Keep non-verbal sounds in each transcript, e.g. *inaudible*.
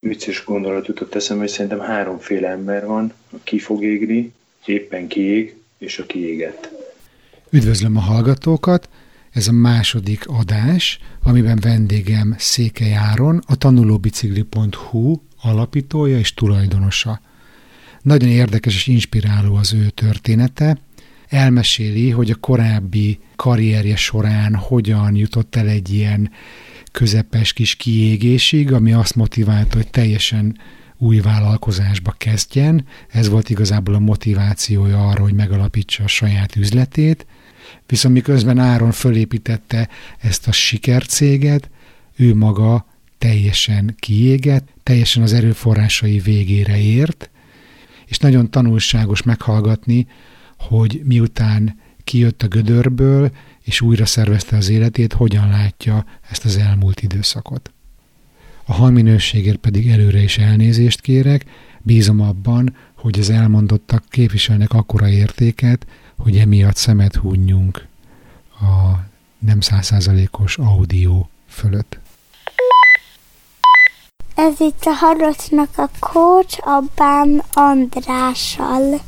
vicces gondolat jutott eszembe, hogy szerintem háromféle ember van, a ki fog égni, éppen kiég, és a kiégett. Üdvözlöm a hallgatókat! Ez a második adás, amiben vendégem Székely Áron, a tanulóbicikli.hu alapítója és tulajdonosa. Nagyon érdekes és inspiráló az ő története. Elmeséli, hogy a korábbi karrierje során hogyan jutott el egy ilyen közepes kis kiégésig, ami azt motiválta, hogy teljesen új vállalkozásba kezdjen. Ez volt igazából a motivációja arra, hogy megalapítsa a saját üzletét. Viszont miközben Áron fölépítette ezt a sikercéget, ő maga teljesen kiégett, teljesen az erőforrásai végére ért, és nagyon tanulságos meghallgatni, hogy miután kijött a gödörből, és újra szervezte az életét, hogyan látja ezt az elmúlt időszakot. A hangminőségért pedig előre is elnézést kérek, bízom abban, hogy az elmondottak képviselnek akkora értéket, hogy emiatt szemet húnyjunk a nem százszázalékos audio fölött. Ez itt a Harocnak a Kócs Abbám Andrással.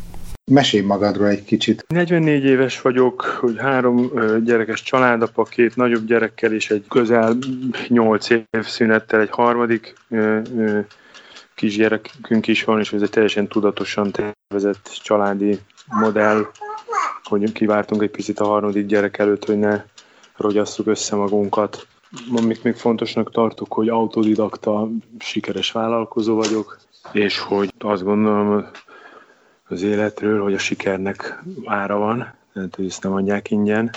Mesélj magadról egy kicsit. 44 éves vagyok, hogy három gyerekes családapa, két nagyobb gyerekkel és egy közel 8 év szünettel egy harmadik kisgyerekünk is van, és ez egy teljesen tudatosan tervezett családi modell, hogy kivártunk egy picit a harmadik gyerek előtt, hogy ne rogyasszuk össze magunkat. Amit még fontosnak tartok, hogy autodidakta sikeres vállalkozó vagyok, és hogy azt gondolom, az életről, hogy a sikernek ára van, tehát hogy ezt nem adják ingyen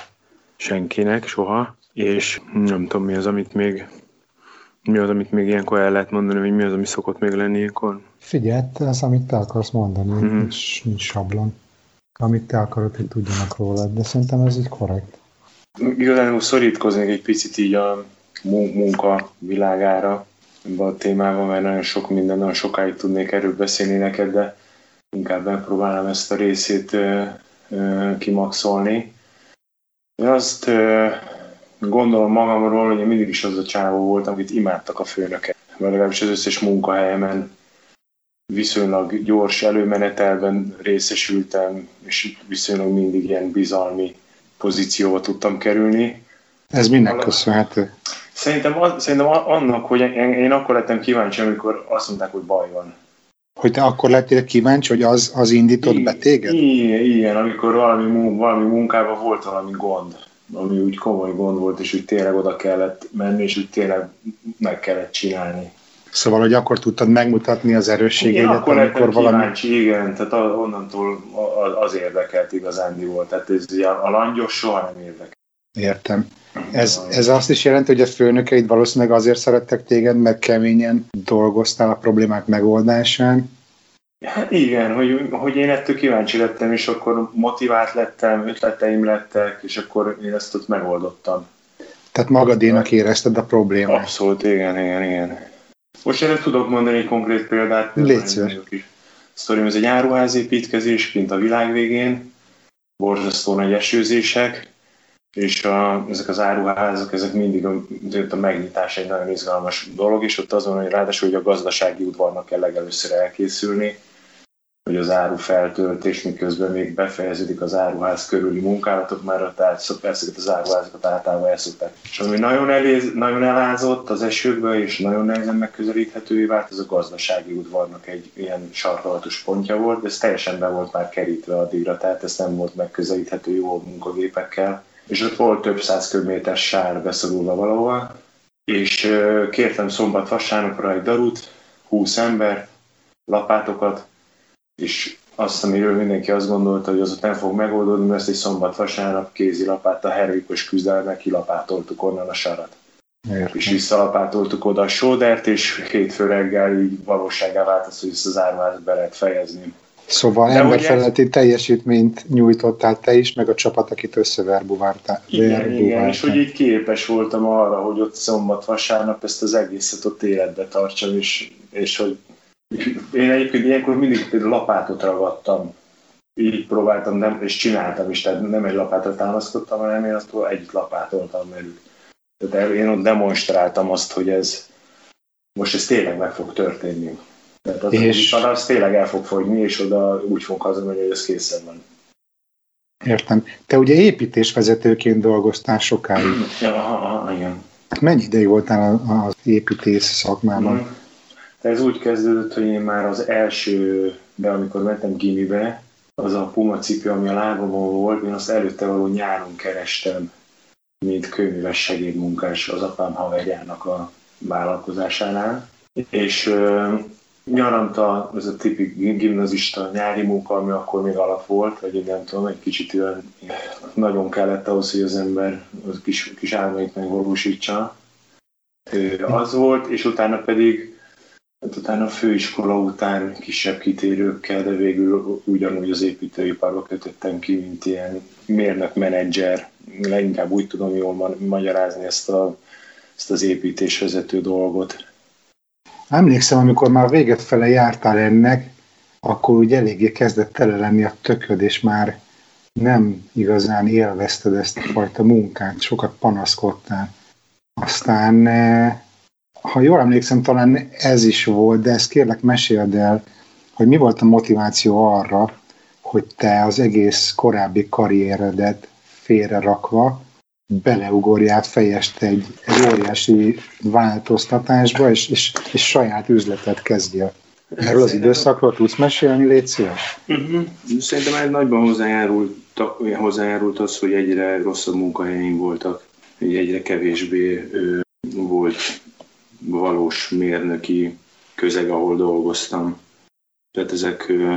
senkinek soha, és nem tudom mi az, amit még mi az, amit még ilyenkor el lehet mondani, hogy mi az, ami szokott még lenni ilyenkor? Figyelj, ez, amit te akarsz mondani, mm-hmm. nincs, nincs sablon. Amit te akarod, hogy tudjanak róla, de szerintem ez így korrekt. Igazán szorítkoznék egy picit így a munka világára ebben a témában, mert nagyon sok minden, nagyon sokáig tudnék erről beszélni neked, de inkább megpróbálom ezt a részét kimaxolni. Én azt gondolom magamról, hogy én mindig is az a csávó voltam, akit imádtak a főnöket. Mert legalábbis az összes munkahelyemen viszonylag gyors előmenetelben részesültem, és viszonylag mindig ilyen bizalmi pozícióba tudtam kerülni. Ez minden köszönhető? Szerintem, szerintem annak, hogy én, én akkor lettem kíváncsi, amikor azt mondták, hogy baj van. Hogy te akkor lettél kíváncsi, hogy az, az indított be téged? Igen, igen, amikor valami, valami munkában volt valami gond, ami úgy komoly gond volt, és úgy tényleg oda kellett menni, és úgy tényleg meg kellett csinálni. Szóval, hogy akkor tudtad megmutatni az erősségeidet, igen, akkor amikor valami... kíváncsi, igen, tehát onnantól az érdekelt volt. Tehát ez a langyos soha nem érdekel. Értem. Ez, ez azt is jelenti, hogy a főnökeid valószínűleg azért szerettek téged, mert keményen dolgoztál a problémák megoldásán. Hát igen, hogy, hogy én ettől kíváncsi lettem, és akkor motivált lettem, ötleteim lettek, és akkor én ezt ott megoldottam. Tehát magadénak érezted a problémát. Abszolút, igen, igen, igen. Most nem tudok mondani egy konkrét példát. Légy szíves. Ez egy áruházépítkezés kint a világ végén, borzasztó nagy esőzések, és a, ezek az áruházak, ezek mindig a, a megnyitás egy nagyon izgalmas dolog, és ott azon, hogy ráadásul hogy a gazdasági udvarnak kell legelőször elkészülni, hogy az áru feltöltés, miközben még befejeződik az áruház körüli munkálatok, mert tehát persze az áruházakat általában elszokták. És ami nagyon, eléz, nagyon elázott az esőkbe, és nagyon nehezen megközelíthetővé vált, ez a gazdasági udvarnak egy ilyen sarkalatos pontja volt, de ez teljesen be volt már kerítve addigra, tehát ez nem volt megközelíthető jó munkagépekkel és ott volt több száz köbméter sár beszorulva valahol, és kértem szombat vasárnapra egy darut, 20 ember, lapátokat, és azt, amiről mindenki azt gondolta, hogy az ott nem fog megoldódni, mert ezt egy szombat vasárnap kézi lapáttal heroikus küzdelemmel kilapátoltuk onnan a sarat. Értem. És visszalapátoltuk oda a sódert, és hétfő reggel így valóságá vált az, hogy ezt az árvát be lehet fejezni. Szóval De emberfeletti ez... teljesítményt nyújtottál te is, meg a csapat, akit összeverbuvártál. Igen, igen, és hogy így képes voltam arra, hogy ott szombat, vasárnap ezt az egészet ott életbe tartsam, és, és hogy én egyébként ilyenkor mindig például lapátot ragadtam. Így próbáltam, nem, és csináltam is, tehát nem egy lapátot támaszkodtam, hanem én azt együtt lapátoltam velük. Tehát én ott demonstráltam azt, hogy ez, most ez tényleg meg fog történni. Tehát az, és... az tényleg el fog fogyni, és oda úgy fogunk hazamenni, hogy ez készen van. Értem. Te ugye építésvezetőként dolgoztál sokáig. Ja, aha, igen. Mennyi ideig voltál az építész szakmában? Mm. Ez úgy kezdődött, hogy én már az első, de amikor mentem gimibe, az a Puma cipő, ami a lábamon volt, én azt előtte való nyáron kerestem, mint kőműves segédmunkás az apám haverjának a vállalkozásánál. És nyaranta, ez a tipik gimnazista nyári munka, ami akkor még alap volt, vagy nem tudom, egy kicsit olyan nagyon kellett ahhoz, hogy az ember az kis, kis álmait megvalósítsa. Az volt, és utána pedig hát utána a főiskola után kisebb kitérőkkel, de végül ugyanúgy az építőiparba kötöttem ki, mint ilyen mérnök-menedzser. Leginkább úgy tudom jól magyarázni ezt, a, ezt az építésvezető dolgot Emlékszem, amikor már véget fele jártál ennek, akkor úgy eléggé kezdett tele lenni a tököd, és már nem igazán élvezted ezt a fajta munkát, sokat panaszkodtál. Aztán, eh, ha jól emlékszem, talán ez is volt, de ezt kérlek meséld el, hogy mi volt a motiváció arra, hogy te az egész korábbi karrieredet félre rakva beleugorjál fejest egy, egy óriási változtatásba, és, és, és saját üzletet kezdjél. Erről az időszakról tudsz mesélni, légy szíves? Uh-huh. Szerintem ez nagyban hozzájárult, hozzájárult az, hogy egyre rosszabb munkahelyeim voltak, hogy egyre kevésbé ö, volt valós mérnöki közeg, ahol dolgoztam. Tehát ezek ö,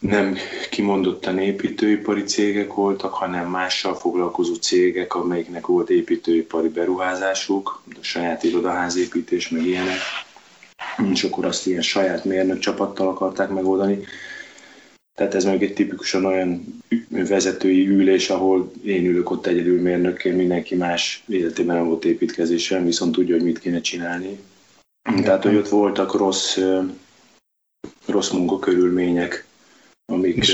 nem kimondottan építőipari cégek voltak, hanem mással foglalkozó cégek, amelyiknek volt építőipari beruházásuk, a saját irodaházépítés, meg ilyenek. És akkor azt ilyen saját mérnök csapattal akarták megoldani. Tehát ez meg egy tipikusan olyan vezetői ülés, ahol én ülök ott egyedül mérnökként, mindenki más életében nem volt építkezésen, viszont tudja, hogy mit kéne csinálni. Tehát, hogy ott voltak rossz, rossz munkakörülmények, amik,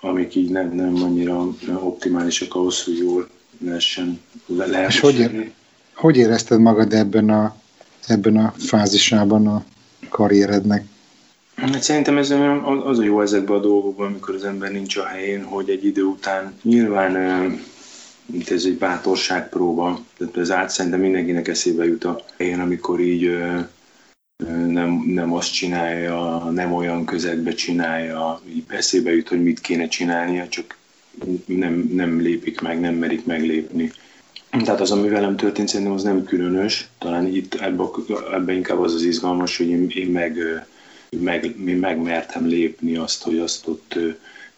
amik így nem, nem annyira optimálisak ahhoz, hogy jól lehessen lehet. És hogy, hogy érezted magad ebben a, ebben a fázisában a karrierednek? Hát szerintem ez az a jó ezekben a dolgokban, amikor az ember nincs a helyén, hogy egy idő után nyilván mint ez egy bátorságpróba, tehát ez át szerintem mindenkinek eszébe jut a helyén, amikor így nem, nem azt csinálja, nem olyan közegbe csinálja, így eszébe jut, hogy mit kéne csinálnia, csak nem, nem lépik meg, nem merik meglépni. Tehát az, ami velem történt, szerintem az nem különös. Talán itt ebben ebbe inkább az az izgalmas, hogy én, én meg, meg, én megmertem lépni azt, hogy azt ott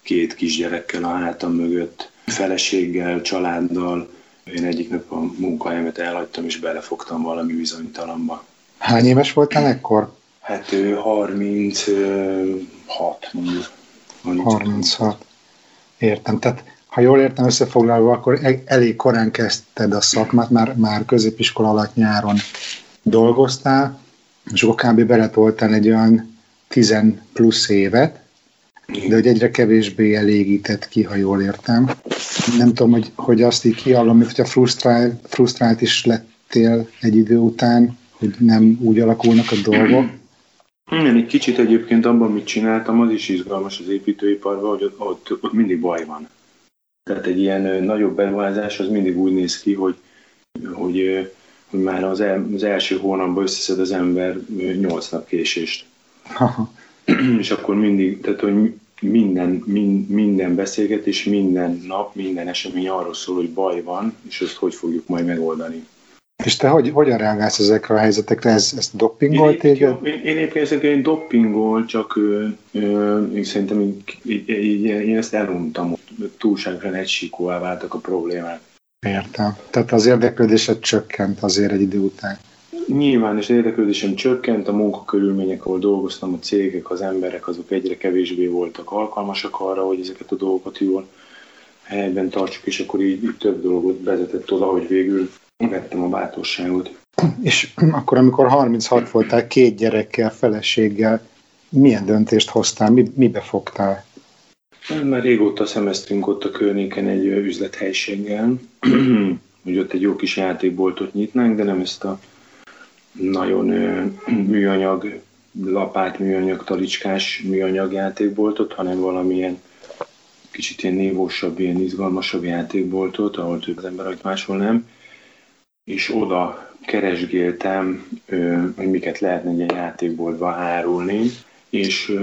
két kisgyerekkel a hátam mögött, feleséggel, családdal, én egyik nap a munkahelyemet elhagytam, és belefogtam valami bizonytalanba. Hány éves voltál ekkor? Hát ő 36 mondjuk. 36. Értem. Tehát ha jól értem összefoglalva, akkor e- elég korán kezdted a szakmát, már, már középiskola alatt nyáron dolgoztál, és akkor kb. beletoltál egy olyan 10 plusz évet, de hogy egyre kevésbé elégített ki, ha jól értem. Nem tudom, hogy, hogy azt így kihallom, mint hogyha frusztrált, frusztrált is lettél egy idő után, hogy nem úgy alakulnak a dolgok. Igen, egy kicsit egyébként abban, amit csináltam, az is izgalmas az építőiparban, hogy ott, ott, ott mindig baj van. Tehát egy ilyen nagyobb beruházás az mindig úgy néz ki, hogy, hogy, hogy már az, el, az első hónapban összeszed az ember 8 nap késést. *clears throat* És akkor mindig, tehát hogy minden, mind, minden beszélgetés, minden nap, minden esemény arról szól, hogy baj van, és azt hogy fogjuk majd megoldani. És te hogy, hogyan reagálsz ezekre a helyzetekre? Ez, ez doppingol téged? Én, én éppen szerintem doppingol, csak ö, ö, én szerintem így, így, én ezt eluntam. Túlságosan egysíkóvá váltak a problémák. Értem. Tehát az érdeklődésed csökkent azért egy idő után. Nyilván, és érdeklődésem csökkent, a munkakörülmények, ahol dolgoztam, a cégek, az emberek, azok egyre kevésbé voltak alkalmasak arra, hogy ezeket a dolgokat jól helyben tartsuk, és akkor így, így több dolgot vezetett oda, hogy végül vettem a bátorságot. És akkor, amikor 36 voltál, két gyerekkel, feleséggel, milyen döntést hoztál, mi, mibe fogtál? Már régóta szemeztünk ott a környéken egy üzlethelységgel, *clears throat* hogy ott egy jó kis játékboltot nyitnánk, de nem ezt a nagyon műanyag, lapát műanyag, talicskás műanyag játékboltot, hanem valamilyen kicsit ilyen névósabb, ilyen izgalmasabb játékboltot, ahol több az ember, hogy máshol nem. És oda keresgéltem, hogy miket lehetne egy ilyen játékboltba árulni, és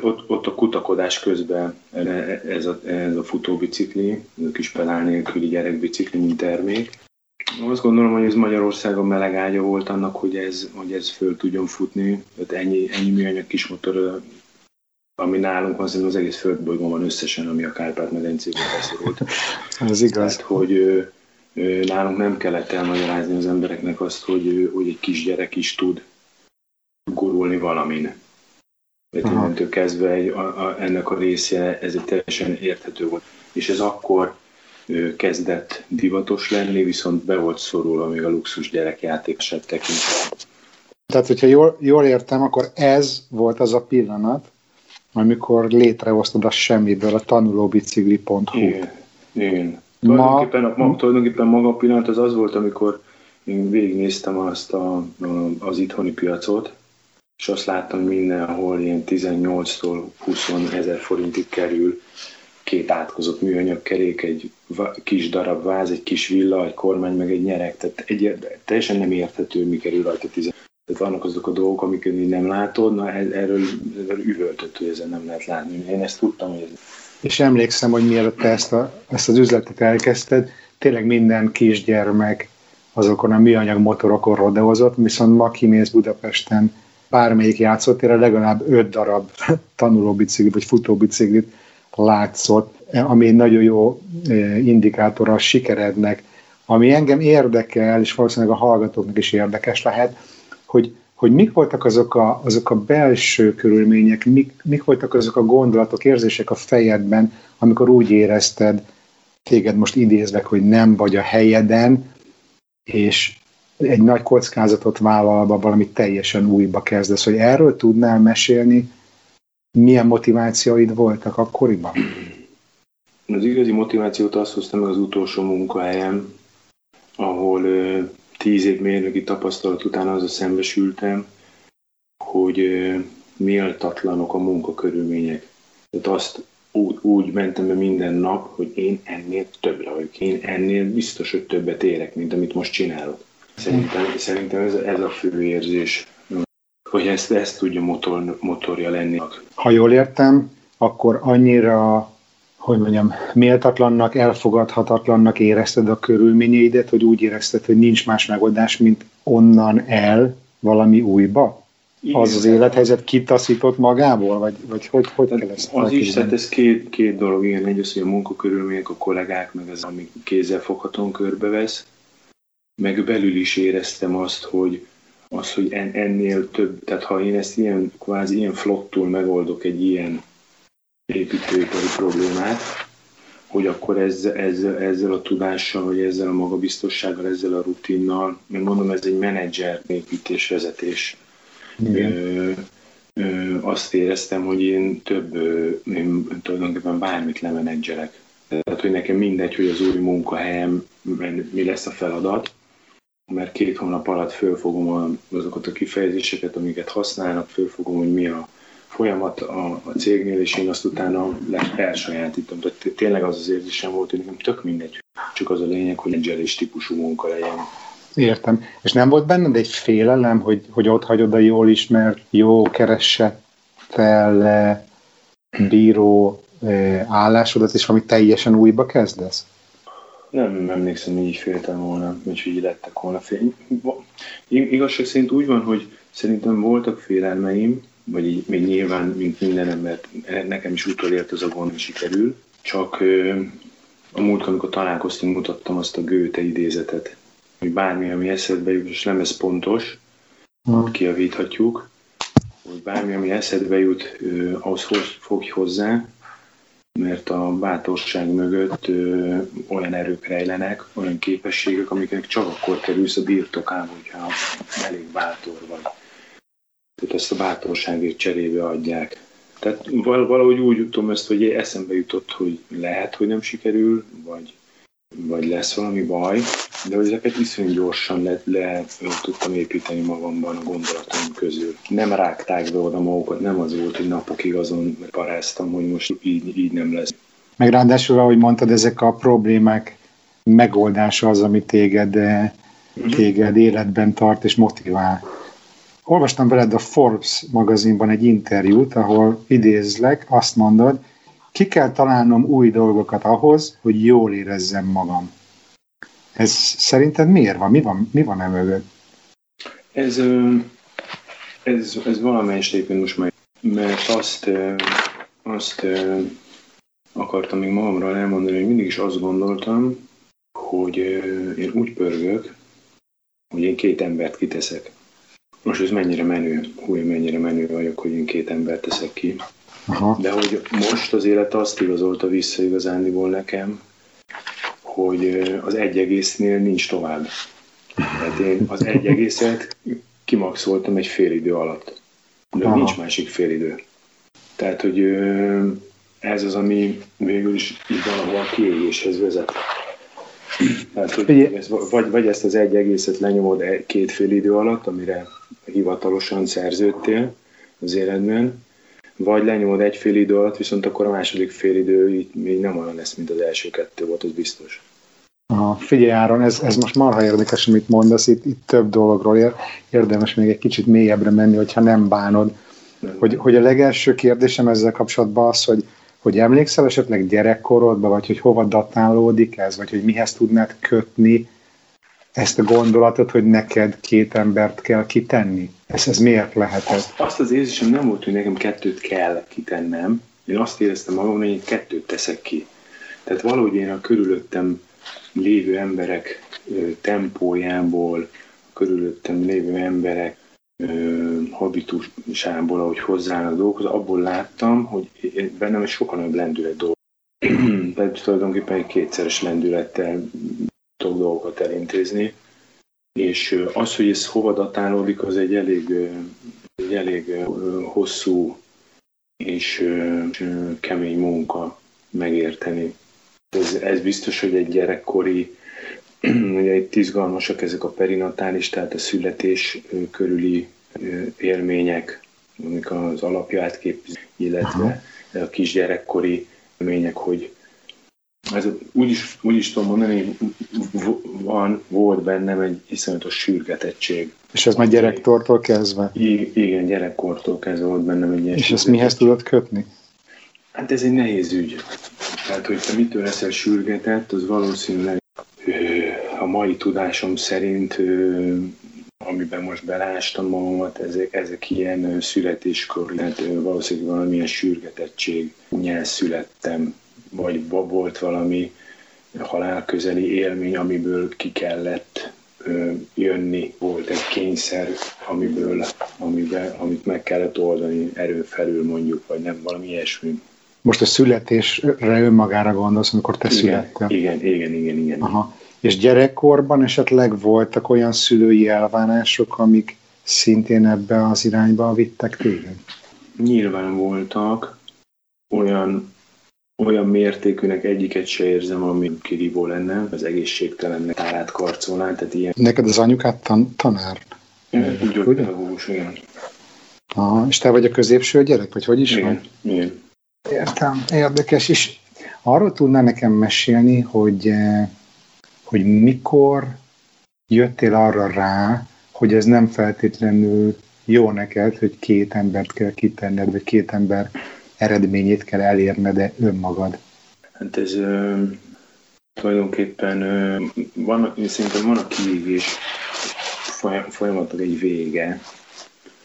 ott, ott a kutakodás közben ez a, ez a futóbicikli, ez a kis pedál nélküli gyerekbicikli, mint termék. Azt gondolom, hogy ez Magyarországon meleg ágya volt annak, hogy ez, hogy ez föl tudjon futni. Tehát ennyi, ennyi műanyag kis motor, ami nálunk van, az egész földbolygón van összesen, ami a Kárpát-medencében beszorult. *laughs* Ez igaz. Tehát, hogy nálunk nem kellett elmagyarázni az embereknek azt, hogy, hogy egy kisgyerek is tud gurulni valamin. Tehát innentől kezdve egy, a, a, ennek a része, ez egy teljesen érthető volt. És ez akkor ö, kezdett divatos lenni, viszont be volt szorulva még a luxus gyerekjáték se tekintve. Tehát, hogyha jól, jól értem, akkor ez volt az a pillanat, amikor létrehoztad a semmiből a tanulóbicikli.hu. Igen, igen. Tulajdonképpen, ma... ma, tulajdonképpen maga a pillanat az az volt, amikor én végignéztem azt a, a, az itthoni piacot, és azt láttam, hogy mindenhol ilyen 18-tól 20 ezer forintig kerül két átkozott műanyag kerék, egy kis darab váz, egy kis villa, egy kormány, meg egy nyerek. Tehát egy, teljesen nem érthető, mi kerül rajta 10 tehát vannak azok a dolgok, amiket nem látod, na erről, erről üvöltött, hogy ezen nem lehet látni. Én ezt tudtam, hogy ez... És emlékszem, hogy mielőtt te ezt, a, ezt az üzletet elkezdted, tényleg minden kisgyermek azokon a műanyag motorokon rodeozott, viszont ma kimész Budapesten bármelyik játszótérre legalább öt darab *laughs* tanulóbicikli vagy futóbiciklit látszott, ami egy nagyon jó eh, indikátor a sikerednek. Ami engem érdekel, és valószínűleg a hallgatóknak is érdekes lehet, hogy, hogy mik voltak azok a, azok a belső körülmények, mik, mik voltak azok a gondolatok, érzések a fejedben, amikor úgy érezted, téged most idézlek, hogy nem vagy a helyeden, és egy nagy kockázatot vállalva valami teljesen újba kezdesz, hogy erről tudnál mesélni, milyen motivációid voltak akkoriban? Az igazi motivációt azt hoztam meg az utolsó munkahelyem, ahol tíz év mérnöki tapasztalat után a szembesültem, hogy méltatlanok a munkakörülmények. Tehát azt úgy, úgy mentem be minden nap, hogy én ennél többre vagyok. Én ennél biztos, hogy többet érek, mint amit most csinálok. Szerintem, szerintem ez, ez a fő érzés, hogy ezt, ezt tudja motor, motorja lenni. Ha jól értem, akkor annyira, hogy mondjam, méltatlannak, elfogadhatatlannak érezted a körülményeidet, hogy úgy érezted, hogy nincs más megoldás, mint onnan el valami újba? Igen. Az az élethelyzet kitaszított magából, vagy, vagy hogy, hogy kell ezt Az is, tehát ez két, két dolog, igen, egy az, hogy a munkakörülmények, a kollégák, meg az, ami kézzel foghatóan körbevesz, meg belül is éreztem azt, hogy az, hogy en, ennél több, tehát ha én ezt ilyen, kvázi ilyen flottul megoldok egy ilyen építőipari problémát, hogy akkor ez, ez, ezzel a tudással, vagy ezzel a magabiztossággal, ezzel a rutinnal, én mondom, ez egy menedzser építés, vezetés. Ö, ö, azt éreztem, hogy én több, ö, én tulajdonképpen bármit lemenedzselek. Tehát, hogy nekem mindegy, hogy az új munkahelyem mi lesz a feladat, mert két hónap alatt fölfogom azokat a kifejezéseket, amiket használnak, fölfogom, hogy mi a folyamat a, a cégnél, és én azt utána elsajátítom. Tehát tényleg az az érzésem volt, hogy nekem tök mindegy, csak az a lényeg, hogy egy típusú munka legyen. Értem. És nem volt benned egy félelem, hogy, hogy ott hagyod a jól ismert, jó keresettel bíró eh, állásodat, és valami teljesen újba kezdesz? Nem emlékszem, hogy így féltem volna, vagy hogy így lettek volna fény. Igazság szerint úgy van, hogy szerintem voltak félelmeim, vagy így még nyilván, mint minden ember, nekem is utolért az a gond, hogy sikerül. Csak a múltkor, amikor találkoztunk, mutattam azt a Gőte idézetet, hogy bármi, ami eszedbe jut, és nem ez pontos, hmm. kiavíthatjuk, hogy bármi, ami eszedbe jut, ahhoz fogj hozzá, mert a bátorság mögött ö, olyan erők rejlenek, olyan képességek, amiknek csak akkor kerülsz a birtokába, hogyha elég bátor vagy. Tehát ezt a bátorságért cserébe adják. Tehát valahogy úgy jutom ezt, hogy eszembe jutott, hogy lehet, hogy nem sikerül, vagy, vagy lesz valami baj, de ezeket viszonylag gyorsan le, le tudtam építeni magamban a gondolataim közül. Nem rágták be oda magukat, nem az volt, hogy napokig azon paráztam, hogy most így, így nem lesz. Meg ráadásul, ahogy mondtad, ezek a problémák megoldása az, ami téged, mhm. téged életben tart és motivál. Olvastam veled a Forbes magazinban egy interjút, ahol idézlek, azt mondod, ki kell találnom új dolgokat ahhoz, hogy jól érezzem magam. Ez szerinted miért van? Mi van, mi van e mögött? Ez, ez, ez valamelyest egyébként most már, mert azt, azt akartam még magamról elmondani, hogy mindig is azt gondoltam, hogy én úgy pörgök, hogy én két embert kiteszek. Most ez mennyire menő, hogy mennyire menő vagyok, hogy én két embert teszek ki. Aha. De hogy most az élet azt igazolta vissza igazándiból nekem, hogy az egy egésznél nincs tovább. Tehát én az egy egészet kimaxoltam egy fél idő alatt. De Aha. nincs másik fél idő. Tehát, hogy ez az, ami végül is így valahol a kiégéshez vezet. Tehát, hogy ez, vagy, vagy ezt az egy egészet lenyomod e- két fél idő alatt, amire hivatalosan szerződtél az életben, vagy lenyomod egy fél idő alatt, viszont akkor a második fél idő így még nem olyan lesz, mint az első kettő volt, az biztos. Aha, figyelj Áron, ez, ez most marha érdekes, amit mondasz, itt, itt több dologról ér, érdemes még egy kicsit mélyebbre menni, hogyha nem bánod. Nem. Hogy, hogy a legelső kérdésem ezzel kapcsolatban az, hogy, hogy emlékszel esetleg gyerekkorodban, vagy hogy hova datálódik ez, vagy hogy mihez tudnád kötni ezt a gondolatot, hogy neked két embert kell kitenni? Ez, ez miért lehetett? Azt, azt az érzésem nem volt, hogy nekem kettőt kell kitennem. Én azt éreztem magam, hogy én kettőt teszek ki. Tehát valahogy én a körülöttem lévő emberek tempójából, körülöttem lévő emberek habitusából, ahogy hozzáállnak dolgokhoz, abból láttam, hogy bennem egy sokkal nagyobb lendület dolog. *clears throat* Tehát tulajdonképpen egy kétszeres lendülettel tudok dolgokat elintézni, és az, hogy ez hova datálódik, az egy elég, egy elég hosszú és kemény munka megérteni. Ez, ez biztos, hogy egy gyerekkori, *clears throat* ugye itt izgalmasak ezek a perinatális, tehát a születés körüli élmények, amik az alapját képezik, illetve a kisgyerekkori élmények, hogy ez úgy is, úgy is tudom mondani, van, volt bennem egy iszonyatos sürgetettség. És ez már gyerekkortól kezdve? I- igen, gyerekkortól kezdve volt bennem egy ilyen És ezt mihez tudod kötni? Hát ez egy nehéz ügy. Tehát, hogy te mitől leszel sürgetett, az valószínűleg a mai tudásom szerint, amiben most belástam magamat, ezek, ezek ilyen születéskor, tehát valószínűleg valamilyen sürgetettség nyelv születtem vagy volt valami halálközeli élmény, amiből ki kellett jönni, volt egy kényszer, amiből, amiben, amit meg kellett oldani erő felül mondjuk, vagy nem valami ilyesmi. Most a születésre önmagára gondolsz, amikor te igen, születtél? Igen, igen, igen, igen. Aha. És gyerekkorban esetleg voltak olyan szülői elvárások, amik szintén ebbe az irányba vittek téged? Nyilván voltak olyan olyan mértékűnek egyiket se érzem, ami kirívó lenne, az egészségtelennek tárát karcolná, tehát ilyen. Neked az anyukát tan- tanár? Úgy volt pedagógus, igen. Aha, és te vagy a középső gyerek, vagy hogy is igen, van? Igen. Értem, érdekes, és arról tudnál nekem mesélni, hogy, eh, hogy mikor jöttél arra rá, hogy ez nem feltétlenül jó neked, hogy két embert kell kitenned, vagy két ember eredményét kell elérned önmagad? Hát ez ö, tulajdonképpen ö, van, szerintem van a kiégés folyamatnak egy vége,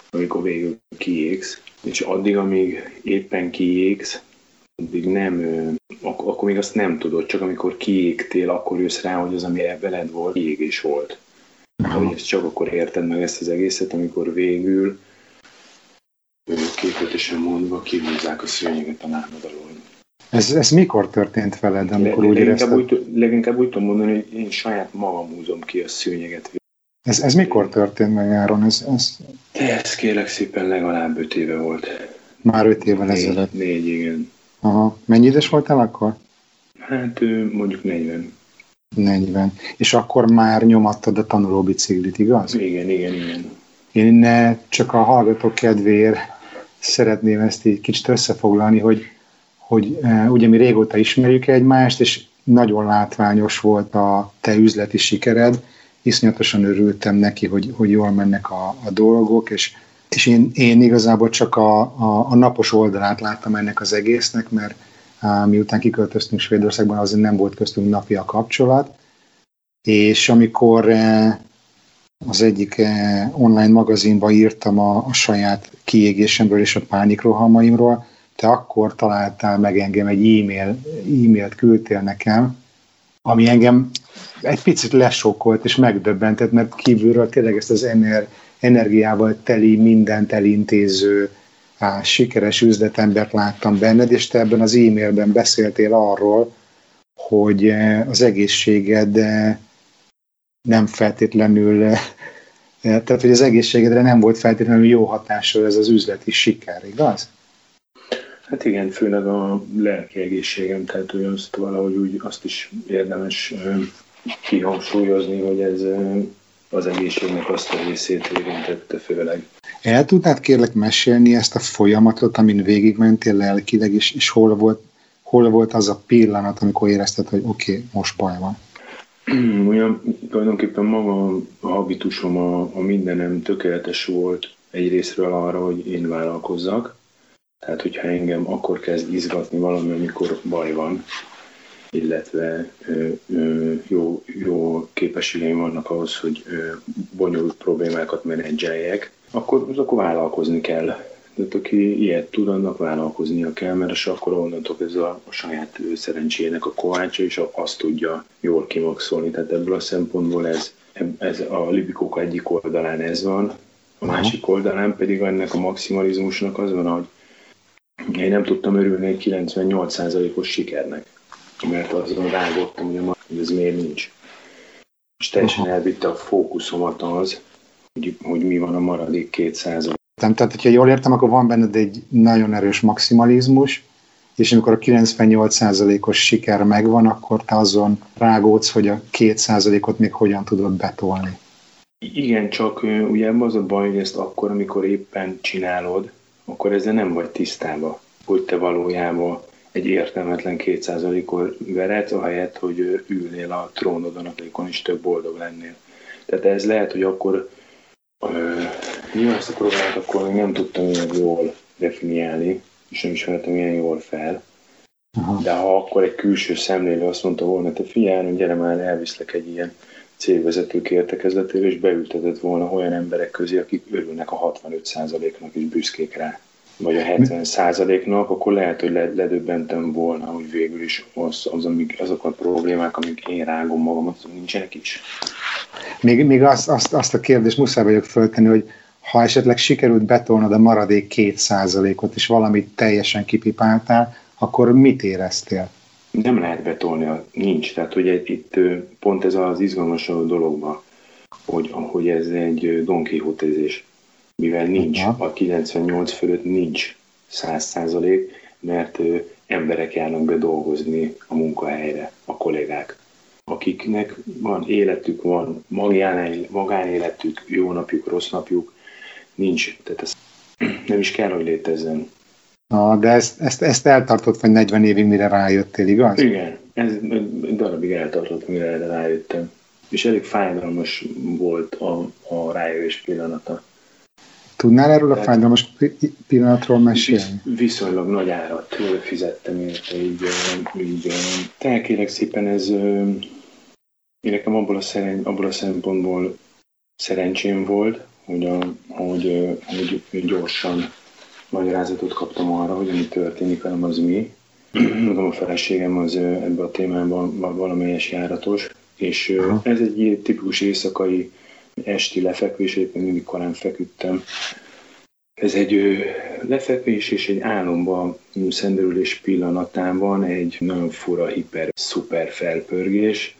amikor végül kiégsz, és addig, amíg éppen kiégsz, addig nem, ak- akkor még azt nem tudod, csak amikor kiégtél, akkor jössz rá, hogy az, ami veled volt, kiégés volt. Hogy ezt csak akkor érted meg ezt az egészet, amikor végül képletesen mondva kihúzzák a szőnyeget a lábad alól. Ez, ez mikor történt veled, amikor Le, úgy leginkább érezted? Úgy, leginkább úgy tudom mondani, hogy én saját magam húzom ki a szőnyeget. Ez, ez mikor történt meg, Áron? Ez, ez... ez kérlek szépen legalább öt éve volt. Már öt évvel ezelőtt? Négy, igen. Aha. Mennyi éves voltál akkor? Hát mondjuk 40. 40. És akkor már nyomattad a tanulóbiciklit, igaz? Igen, igen, igen. Én csak a hallgatók kedvéért szeretném ezt így kicsit összefoglalni, hogy, hogy ugye mi régóta ismerjük egymást, és nagyon látványos volt a te üzleti sikered, iszonyatosan örültem neki, hogy, hogy jól mennek a, a dolgok, és, és én, én igazából csak a, a, a napos oldalát láttam ennek az egésznek, mert á, miután kiköltöztünk Svédországban, azért nem volt köztünk napi a kapcsolat, és amikor az egyik online magazinba írtam a, a saját kiégésemről és a pánikrohamaimról, te akkor találtál meg engem egy e-mail, e-mailt küldtél nekem, ami engem egy picit lesokkolt és megdöbbentett, mert kívülről tényleg ezt az ener, energiával teli, mindent elintéző, á, sikeres üzletembert láttam benned, és te ebben az e-mailben beszéltél arról, hogy e, az egészséged e, nem feltétlenül, e, tehát hogy az egészségedre nem volt feltétlenül jó hatással ez az üzleti siker, igaz? Hát igen, főleg a lelki egészségem, tehát hogy azt valahogy úgy azt is érdemes kihangsúlyozni, hogy ez az egészségnek azt a részét érintette főleg. El tudnád kérlek mesélni ezt a folyamatot, amin végigmentél lelkileg, és, és hol, volt, hol volt az a pillanat, amikor érezted, hogy oké, okay, most baj van? *clears throat* Olyan, tulajdonképpen maga a habitusom, a, a mindenem tökéletes volt egyrésztről arra, hogy én vállalkozzak, tehát, hogyha engem akkor kezd izgatni valami, amikor baj van, illetve jó, jó képességeim vannak ahhoz, hogy bonyolult problémákat menedzseljek, akkor, akkor vállalkozni kell. Tehát aki ilyet tud, annak vállalkoznia kell, mert és akkor onnantól ez a, a saját szerencsének a kovácsa, és azt tudja jól kimaxolni. Tehát ebből a szempontból ez, ez a libikók egyik oldalán ez van, a másik oldalán pedig ennek a maximalizmusnak az van, hogy én nem tudtam örülni egy 98%-os sikernek, mert azon rágottam, hogy ez miért nincs. És teljesen elvitte a fókuszomat az, hogy, hogy mi van a maradék 2%. Tehát, hogyha jól értem, akkor van benned egy nagyon erős maximalizmus, és amikor a 98%-os siker megvan, akkor te azon rágódsz, hogy a 2%-ot még hogyan tudod betolni. Igen, csak ugye az a baj, hogy ezt akkor, amikor éppen csinálod, akkor ezzel nem vagy tisztában, hogy te valójában egy értelmetlen kétszázalékot vered, ahelyett, hogy ülnél a trónodon, a is több boldog lennél. Tehát ez lehet, hogy akkor nyilván ezt a problémát akkor még nem tudtam ilyen jól definiálni, és nem ismertem ilyen jól fel. Aha. De ha akkor egy külső szemlélő azt mondta volna, te figyelj, gyere már, elviszlek egy ilyen cégvezetők értekezletére, és beültetett volna olyan emberek közé, akik örülnek a 65%-nak és büszkék rá, vagy a 70%-nak, akkor lehet, hogy ledöbbentem volna, hogy végül is az, az amik, azok a problémák, amik én rágom magamat, azok nincsenek is. Még, még azt, azt, azt a kérdést muszáj vagyok föltenni, hogy ha esetleg sikerült betolnod a maradék 2%-ot, és valamit teljesen kipipáltál, akkor mit éreztél? nem lehet betolni, nincs. Tehát ugye itt pont ez az izgalmas dologban, hogy, hogy ez egy Don Quixote-zés, mivel nincs, a 98 fölött nincs 100 százalék, mert emberek járnak be dolgozni a munkahelyre, a kollégák, akiknek van életük, van magánéletük, jó napjuk, rossz napjuk, nincs. Tehát ez nem is kell, hogy létezzen. Na, de ezt, ezt, ezt eltartott vagy 40 évig, mire rájöttél, igaz? Igen, ez darabig eltartott, mire rájöttem. És elég fájdalmas volt a, a rájövés pillanata. Tudnál erről Tehát, a fájdalmas pillanatról mesélni? Viszonylag nagy árat fizettem érte, így, így te kérek szépen, ez én nekem abból a, szeren, abból a szempontból szerencsém volt, hogy, a, hogy, hogy gyorsan magyarázatot kaptam arra, hogy ami történik velem az mi. Magam a feleségem az ebben a témában valamelyes járatos, és ez egy tipikus éjszakai esti lefekvés, éppen mindig korán feküdtem. Ez egy lefekvés és egy álomba szenderülés pillanatában egy nagyon fura, hiper, szuper felpörgés,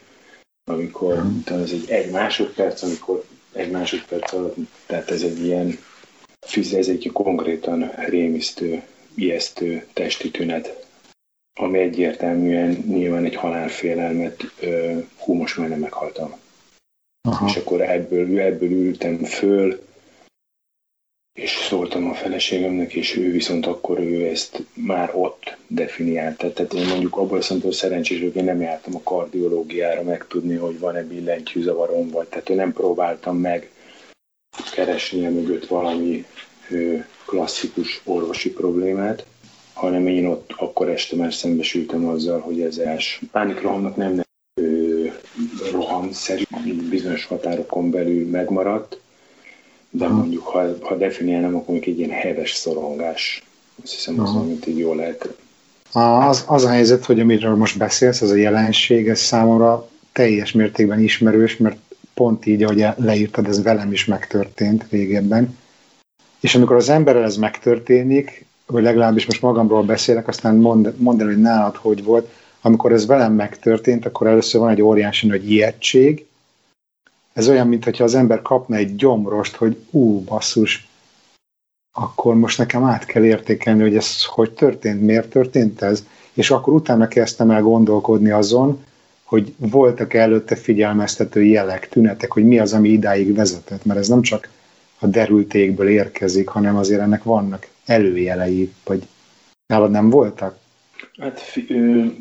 amikor utána ez egy egy másodperc, amikor egy másodperc alatt, tehát ez egy ilyen ez egy konkrétan rémisztő, ijesztő testi tünet, ami egyértelműen nyilván egy halálfélelmet, hú, most már nem meghaltam. Aha. És akkor ebből, ebből ültem föl, és szóltam a feleségemnek, és ő viszont akkor ő ezt már ott definiálta. Tehát én mondjuk abban a szempontból szerencsés, hogy én nem jártam a kardiológiára megtudni, hogy van-e billentyűzavarom, vagy tehát én nem próbáltam meg keresni a mögött valami klasszikus orvosi problémát, hanem én ott akkor este már szembesültem azzal, hogy ez els pánikrohamnak nem rohamszerű, bizonyos határokon belül megmaradt, de mondjuk ha, ha definiálnám, akkor mondjuk egy ilyen heves szorongás. Azt hiszem, az mint így jól lehet. Az, az a helyzet, hogy amiről most beszélsz, az a jelenség, ez számomra teljes mértékben ismerős, mert pont így, ahogy leírtad, ez velem is megtörtént régebben. És amikor az emberrel ez megtörténik, vagy legalábbis most magamról beszélek, aztán mondd, mondd el, hogy nálad hogy volt, amikor ez velem megtörtént, akkor először van egy óriási nagy ijegység, ez olyan, mintha az ember kapna egy gyomrost, hogy ú, basszus, akkor most nekem át kell értékelni, hogy ez hogy történt, miért történt ez, és akkor utána kezdtem el gondolkodni azon, hogy voltak előtte figyelmeztető jelek, tünetek, hogy mi az, ami idáig vezetett, mert ez nem csak a derültékből érkezik, hanem azért ennek vannak előjelei, vagy nálad nem voltak? Hát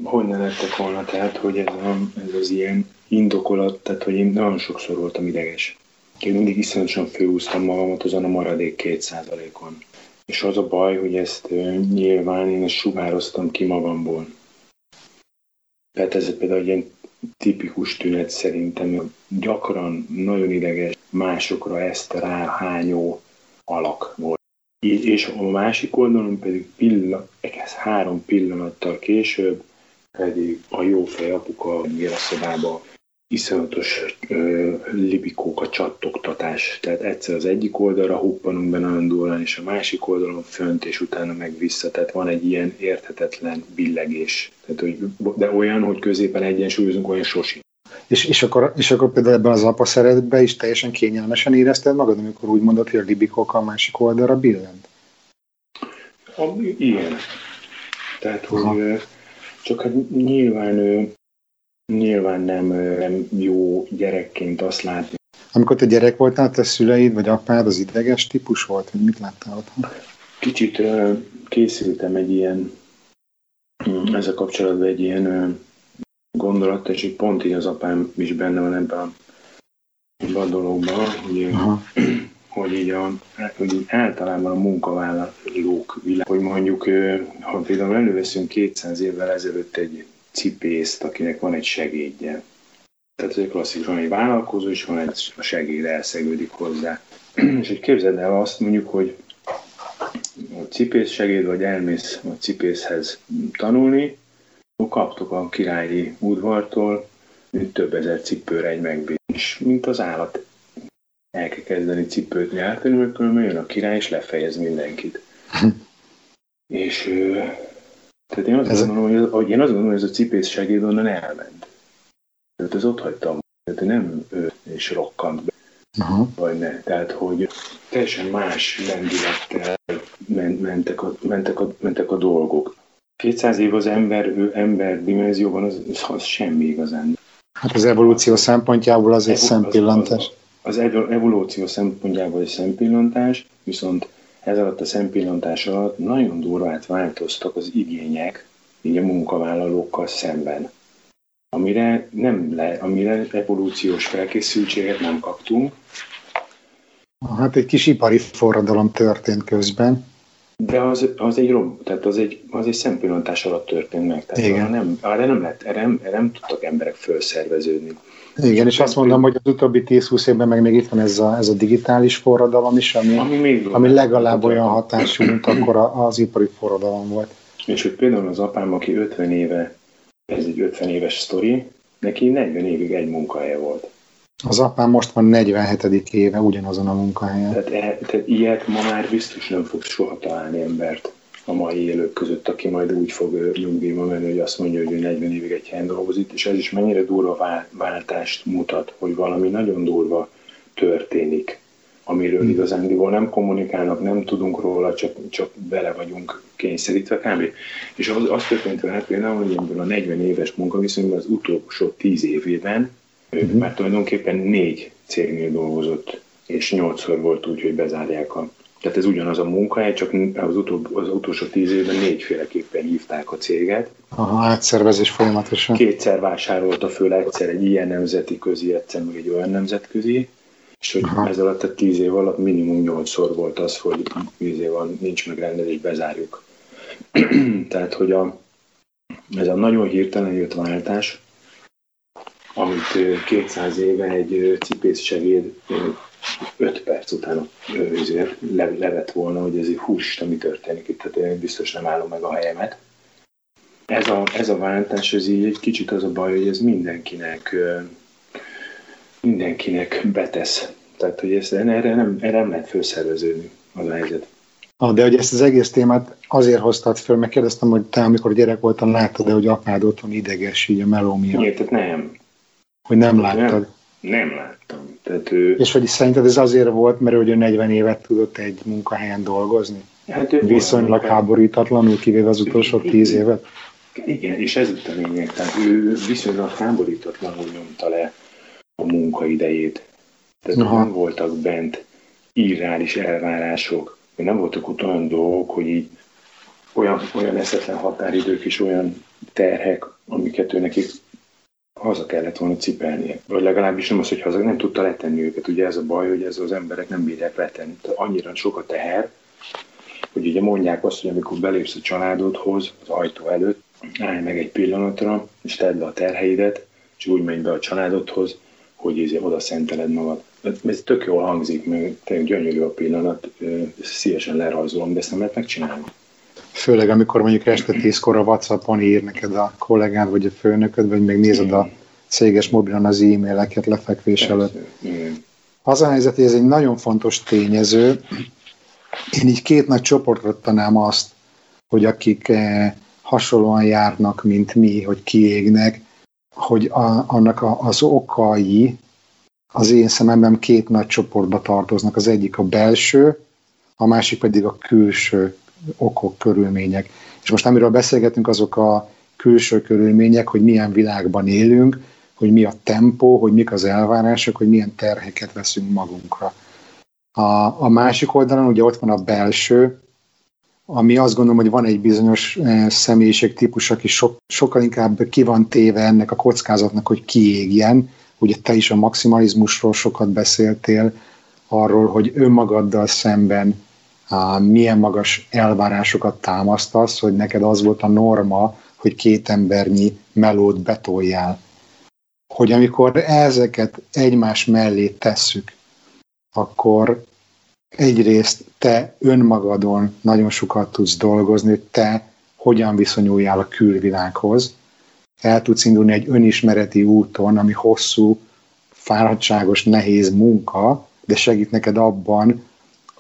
hogy ne lettek volna, tehát hogy ez, a, ez az ilyen indokolat, tehát hogy én nagyon sokszor voltam ideges. Én mindig iszonyatosan főúztam magamat azon a maradék két százalékon. És az a baj, hogy ezt nyilván én sugároztam ki magamból. Tehát ez például egy ilyen tipikus tünet szerintem, gyakran nagyon ideges, másokra ezt ráhányó alak volt. És a másik oldalon pedig pillanat, három pillanattal később pedig a jó fej apuka a szobába iszonyatos libikók, csattogtatás. Tehát egyszer az egyik oldalra huppanunk be nagyon és a másik oldalon fönt, és utána meg vissza. Tehát van egy ilyen érthetetlen billegés. Tehát, hogy, de olyan, hogy középen egyensúlyozunk, olyan sosi. És, és, akkor, és akkor például ebben az apa szeretetben is teljesen kényelmesen érezted magad, amikor úgy mondod, hogy a libikók a másik oldalra billent? A, igen. Tehát, hogy csak hát nyilván nyilván nem, nem jó gyerekként azt látni. Amikor te gyerek voltál, te szüleid vagy apád az ideges típus volt, vagy mit láttál otthon? Kicsit készültem egy ilyen, mm, ezzel kapcsolatban egy ilyen gondolat, és így pont így az apám is benne van ebben a, ebben a dologban, hogy, *clears throat* hogy így, a, hogy így általában a munkavállalók világ, hogy mondjuk, ha például előveszünk 200 évvel ezelőtt egy cipészt, akinek van egy segédje. Tehát ez egy klasszikus, van egy vállalkozó, és van egy a segéd elszegődik hozzá. *clears throat* és hogy képzeld el azt mondjuk, hogy a cipész segéd, vagy elmész a cipészhez tanulni, kaptok a királyi udvartól több ezer cipőre egy megbízás. Mint az állat el kell kezdeni cipőt gyártani, mert különben jön a király, és lefejez mindenkit. *laughs* és tehát én azt, ez... gondolom, hogy, én azt gondolom, hogy ez a cipész segéd onnan elment. Tehát ez ott hagytam. Tehát nem ő és rokkant be. Uh-huh. Vagy ne. Tehát, hogy teljesen más lendülettel mentek a, mentek a, mentek a dolgok. 200 év az ember, ő ember dimenzióban az, az, az semmi igazán. Hát az evolúció szempontjából az egy szempillantás. Az, az, az evolúció szempontjából egy szempillantás, viszont ez alatt a szempillantás alatt nagyon durvát változtak az igények így a munkavállalókkal szemben. Amire, nem le, amire evolúciós felkészültséget nem kaptunk. Hát egy kis ipari forradalom történt közben. De az, az egy rob, tehát az egy, az egy szempillantás alatt történt meg. Tehát Igen. Nem, arra nem, lett, erre nem, erre nem tudtak emberek felszerveződni. Igen, és azt mondom, hogy az utóbbi 10-20 évben meg még itt van ez a, ez a digitális forradalom is, ami, ami, még ami legalább olyan hatású, mint akkor az ipari forradalom volt. És hogy például az apám, aki 50 éve, ez egy 50 éves sztori, neki 40 évig egy munkahelye volt. Az apám most van 47. éve ugyanazon a munkahelyen. Tehát, e, tehát ilyet ma már biztos nem fog soha találni embert a mai élők között, aki majd úgy fog nyugdíjba menni, hogy azt mondja, hogy ő 40 évig egy helyen dolgozik, és ez is mennyire durva váltást mutat, hogy valami nagyon durva történik amiről hmm. igazándiból nem kommunikálnak, nem tudunk róla, csak, csak bele vagyunk kényszerítve kb. És az, az történt veled például, hogy ebből a 40 éves munkaviszonyban az utolsó 10 évében hmm. már tulajdonképpen négy cégnél dolgozott, és nyolcszor volt úgy, hogy bezárják a tehát ez ugyanaz a munkahely, csak az, utol, az utolsó tíz évben négyféleképpen hívták a céget. Aha, átszervezés folyamatosan. Kétszer vásárolta föl egyszer egy ilyen nemzeti közi, egyszer meg egy olyan nemzetközi, és hogy Aha. ez alatt a tíz év alatt minimum nyolcszor volt az, hogy tíz év van, nincs megrendezés, bezárjuk. *clears throat* Tehát, hogy a, ez a nagyon hirtelen jött váltás, amit 200 éve egy cipész segéd 5 perc után le, levett volna, hogy ez egy hús, mi történik itt, tehát én biztos nem állom meg a helyemet. Ez a, ez a váltás, ez így egy kicsit az a baj, hogy ez mindenkinek mindenkinek betesz. Tehát, hogy ezt, erre, nem, erre nem lehet felszerveződni az a helyzet. Ah, de hogy ezt az egész témát azért hoztad föl, mert kérdeztem, hogy te, amikor gyerek voltam, láttad de hogy apád otthon ideges így a meló miatt? Igen, tehát nem. Hogy nem láttad? Nem, nem láttam. Tehát ő... És hogy szerinted ez azért volt, mert ő 40 évet tudott egy munkahelyen dolgozni? Hát ő Viszonylag háborítatlanul, kivéve az utolsó 10 évet? Igen, és ez itt a lényeg. Tehát ő viszonylag háborítatlanul nyomta le a munkaidejét. Tehát Aha. nem voltak bent irreális elvárások, nem voltak ott olyan dolgok, hogy így olyan, olyan eszetlen határidők és olyan terhek, amiket ő nekik haza kellett volna cipelnie. Vagy legalábbis nem az, hogy haza nem tudta letenni őket. Ugye ez a baj, hogy ez az emberek nem bírják letenni. Annyira sok a teher, hogy ugye mondják azt, hogy amikor belépsz a családodhoz, az ajtó előtt, állj meg egy pillanatra, és tedd le a terheidet, és úgy menj be a családodhoz, hogy izé oda szenteled magad. Ez tök jól hangzik, meg tényleg gyönyörű a pillanat, szívesen lerajzolom, de ezt nem lehet megcsinálni. Főleg, amikor mondjuk este tízkor a Whatsappon ír neked a kollégád, vagy a főnököd, vagy meg nézed a céges mobilon az e-maileket lefekvés előtt. Az a helyzet, hogy ez egy nagyon fontos tényező. Én így két nagy csoportra tanám azt, hogy akik eh, hasonlóan járnak, mint mi, hogy kiégnek, hogy a, annak a, az okai az én szememben két nagy csoportba tartoznak. Az egyik a belső, a másik pedig a külső okok, körülmények. És most amiről beszélgetünk, azok a külső körülmények, hogy milyen világban élünk, hogy mi a tempó, hogy mik az elvárások, hogy milyen terheket veszünk magunkra. A, a másik oldalon ugye ott van a belső, ami azt gondolom, hogy van egy bizonyos eh, személyiségtípus, aki so, sokkal inkább ki van téve ennek a kockázatnak, hogy kiégjen. Ugye te is a maximalizmusról sokat beszéltél, arról, hogy önmagaddal szemben milyen magas elvárásokat támasztasz, hogy neked az volt a norma, hogy két embernyi melót betoljál. Hogy amikor ezeket egymás mellé tesszük, akkor egyrészt te önmagadon nagyon sokat tudsz dolgozni, hogy te hogyan viszonyuljál a külvilághoz. El tudsz indulni egy önismereti úton, ami hosszú, fáradtságos, nehéz munka, de segít neked abban,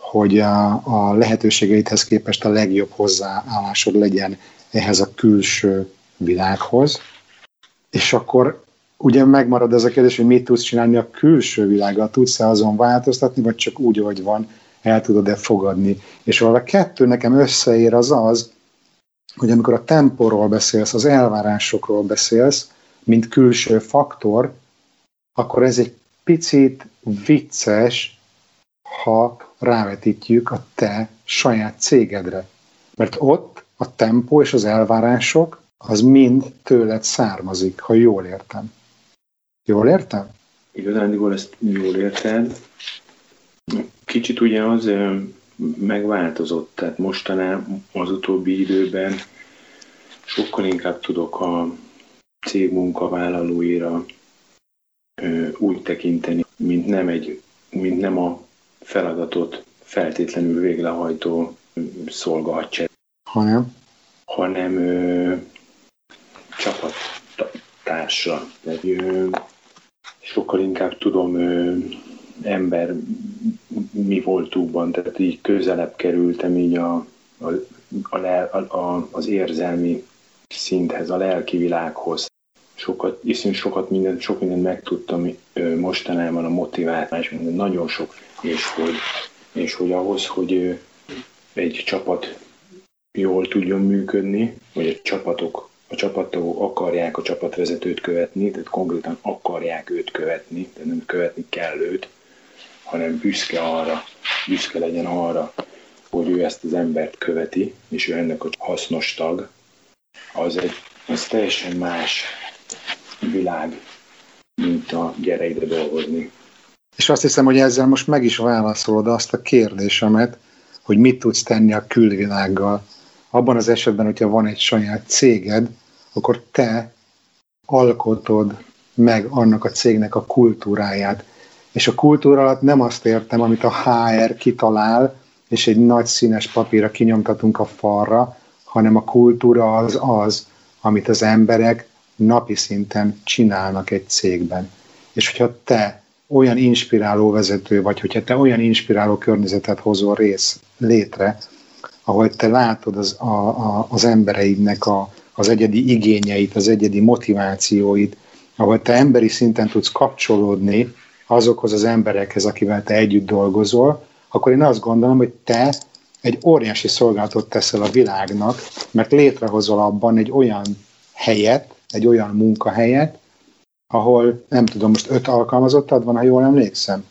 hogy a, a lehetőségeidhez képest a legjobb hozzáállásod legyen ehhez a külső világhoz. És akkor ugye megmarad ez a kérdés, hogy mit tudsz csinálni a külső világgal, tudsz-e azon változtatni, vagy csak úgy, hogy van, el tudod-e fogadni. És ahol a kettő nekem összeér az az, hogy amikor a tempóról beszélsz, az elvárásokról beszélsz, mint külső faktor, akkor ez egy picit vicces, ha rávetítjük a te saját cégedre. Mert ott a tempó és az elvárások az mind tőled származik, ha jól értem. Jól értem? Igazán ezt jól érted. Kicsit ugye az megváltozott, tehát mostanában az utóbbi időben sokkal inkább tudok a cég munkavállalóira úgy tekinteni, mint nem, egy, mint nem a feladatot feltétlenül véglehajtó szolgahadsereg, hanem, hanem ö, csapattársa. Ö, sokkal inkább tudom ö, ember mi voltukban, tehát így közelebb kerültem így a, a, a, a, az érzelmi szinthez, a lelki világhoz. Sokat, iszonyú sokat minden, sok mindent megtudtam mostanában a motiválás, minden, nagyon sok és hogy, és hogy ahhoz, hogy egy csapat jól tudjon működni, vagy a csapatok, a csapatok akarják a csapatvezetőt követni, tehát konkrétan akarják őt követni, tehát nem követni kell őt, hanem büszke arra, büszke legyen arra, hogy ő ezt az embert követi, és ő ennek a hasznos tag, az egy az teljesen más világ, mint a gyere ide dolgozni. És azt hiszem, hogy ezzel most meg is válaszolod azt a kérdésemet, hogy mit tudsz tenni a külvilággal. Abban az esetben, hogyha van egy saját céged, akkor te alkotod meg annak a cégnek a kultúráját. És a kultúra alatt nem azt értem, amit a HR kitalál, és egy nagy színes papírra kinyomtatunk a falra, hanem a kultúra az az, amit az emberek napi szinten csinálnak egy cégben. És hogyha te olyan inspiráló vezető vagy, hogyha te olyan inspiráló környezetet hozol rész létre, ahol te látod az, a, a, az embereidnek a, az egyedi igényeit, az egyedi motivációit, ahol te emberi szinten tudsz kapcsolódni azokhoz az emberekhez, akivel te együtt dolgozol, akkor én azt gondolom, hogy te egy óriási szolgálatot teszel a világnak, mert létrehozol abban egy olyan helyet, egy olyan munkahelyet, ahol nem tudom, most öt alkalmazottad van, ha jól emlékszem?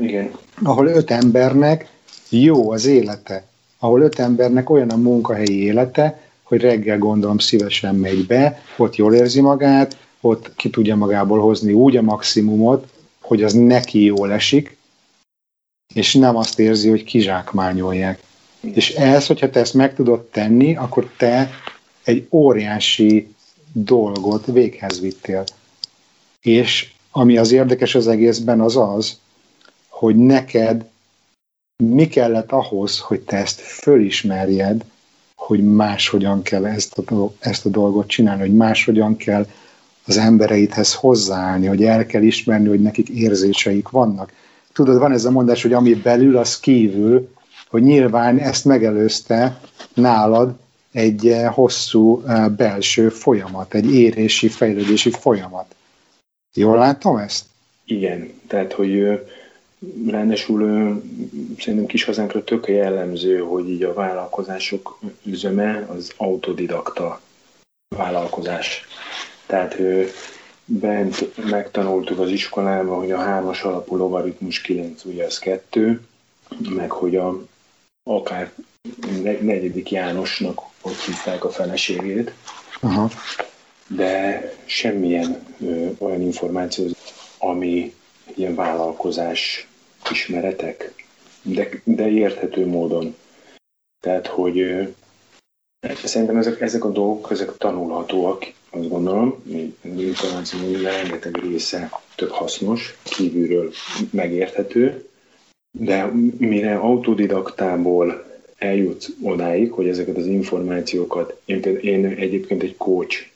Igen. Ahol öt embernek jó az élete, ahol öt embernek olyan a munkahelyi élete, hogy reggel gondolom szívesen megy be, ott jól érzi magát, ott ki tudja magából hozni úgy a maximumot, hogy az neki jól esik, és nem azt érzi, hogy kizsákmányolják. És ez, hogyha te ezt meg tudod tenni, akkor te egy óriási dolgot véghez vittél. És ami az érdekes az egészben az az, hogy neked mi kellett ahhoz, hogy te ezt fölismerjed, hogy máshogyan kell ezt a, ezt a dolgot csinálni, hogy máshogyan kell az embereidhez hozzáállni, hogy el kell ismerni, hogy nekik érzéseik vannak. Tudod, van ez a mondás, hogy ami belül, az kívül, hogy nyilván ezt megelőzte nálad egy eh, hosszú eh, belső folyamat, egy érési, fejlődési folyamat. Jól látom ezt? Igen, tehát, hogy ráadásul szerintem kis hazánkra tök jellemző, hogy így a vállalkozások üzeme az autodidakta vállalkozás. Tehát bent megtanultuk az iskolában, hogy a hármas alapú logaritmus 9, ugye az kettő, meg hogy a akár negyedik Jánosnak ott hívták a feleségét, Aha. De semmilyen ö, olyan információ, ami ilyen vállalkozás ismeretek, de, de érthető módon. Tehát, hogy ö, szerintem ezek, ezek a dolgok, ezek tanulhatóak, azt gondolom, az információ rengeteg része tök hasznos, kívülről megérthető, de mire autodidaktából eljut odáig, hogy ezeket az információkat, én, én egyébként egy coach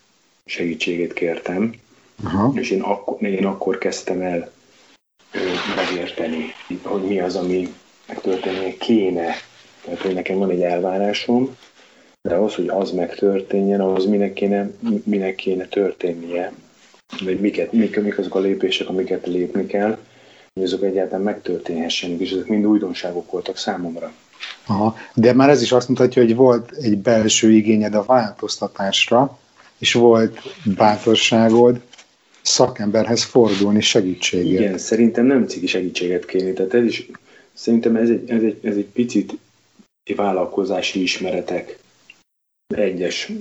segítségét kértem, Aha. és én akkor, én akkor kezdtem el megérteni, hogy mi az, ami megtörténnie kéne. Tehát, hogy nekem van egy elvárásom, de ahhoz, hogy az megtörténjen, ahhoz minek kéne, minek kéne történnie, vagy miket, mik, mik azok a lépések, amiket lépni kell, hogy azok egyáltalán megtörténhessenek, és ezek mind újdonságok voltak számomra. Aha, de már ez is azt mutatja, hogy volt egy belső igényed a változtatásra, és volt bátorságod szakemberhez fordulni segítségért. Igen, szerintem nem cigi segítséget kérni, tehát ez is, szerintem ez egy, ez egy, ez egy picit vállalkozási ismeretek egyes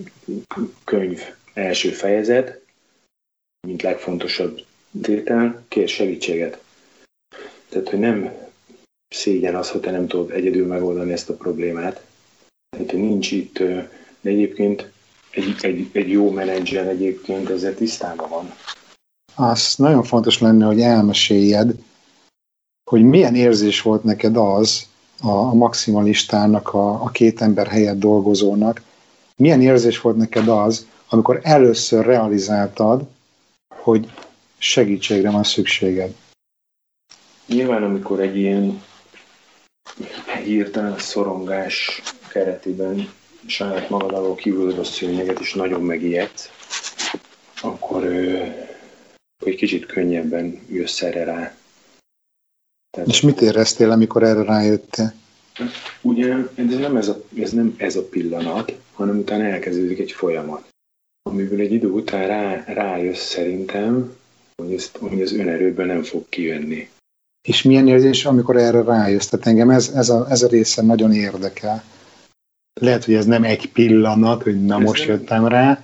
könyv első fejezet, mint legfontosabb tétel, kér segítséget. Tehát, hogy nem szégyen az, hogy te nem tudod egyedül megoldani ezt a problémát. Tehát, hogy nincs itt, de egyébként egy, egy, egy jó menedzser egyébként ezzel tisztában van. Az nagyon fontos lenne, hogy elmeséljed, hogy milyen érzés volt neked az, a, a maximalistának, a, a két ember helyett dolgozónak, milyen érzés volt neked az, amikor először realizáltad, hogy segítségre van szükséged? Nyilván, amikor egy ilyen hirtelen szorongás keretében saját magad alól kívül a szőnyeget, és nagyon megijedsz, akkor ö, egy kicsit könnyebben jössz erre rá. Tehát, És mit éreztél, amikor erre rájöttél? Ugye ez nem ez, a, ez nem ez a pillanat, hanem utána elkezdődik egy folyamat, amiből egy idő után rá, rájössz szerintem, hogy, ezt, hogy az önerőből nem fog kijönni. És milyen érzés, amikor erre rájössz? Tehát engem ez, ez, a, ez a része nagyon érdekel. Lehet, hogy ez nem egy pillanat, hogy na ez most nem... jöttem rá,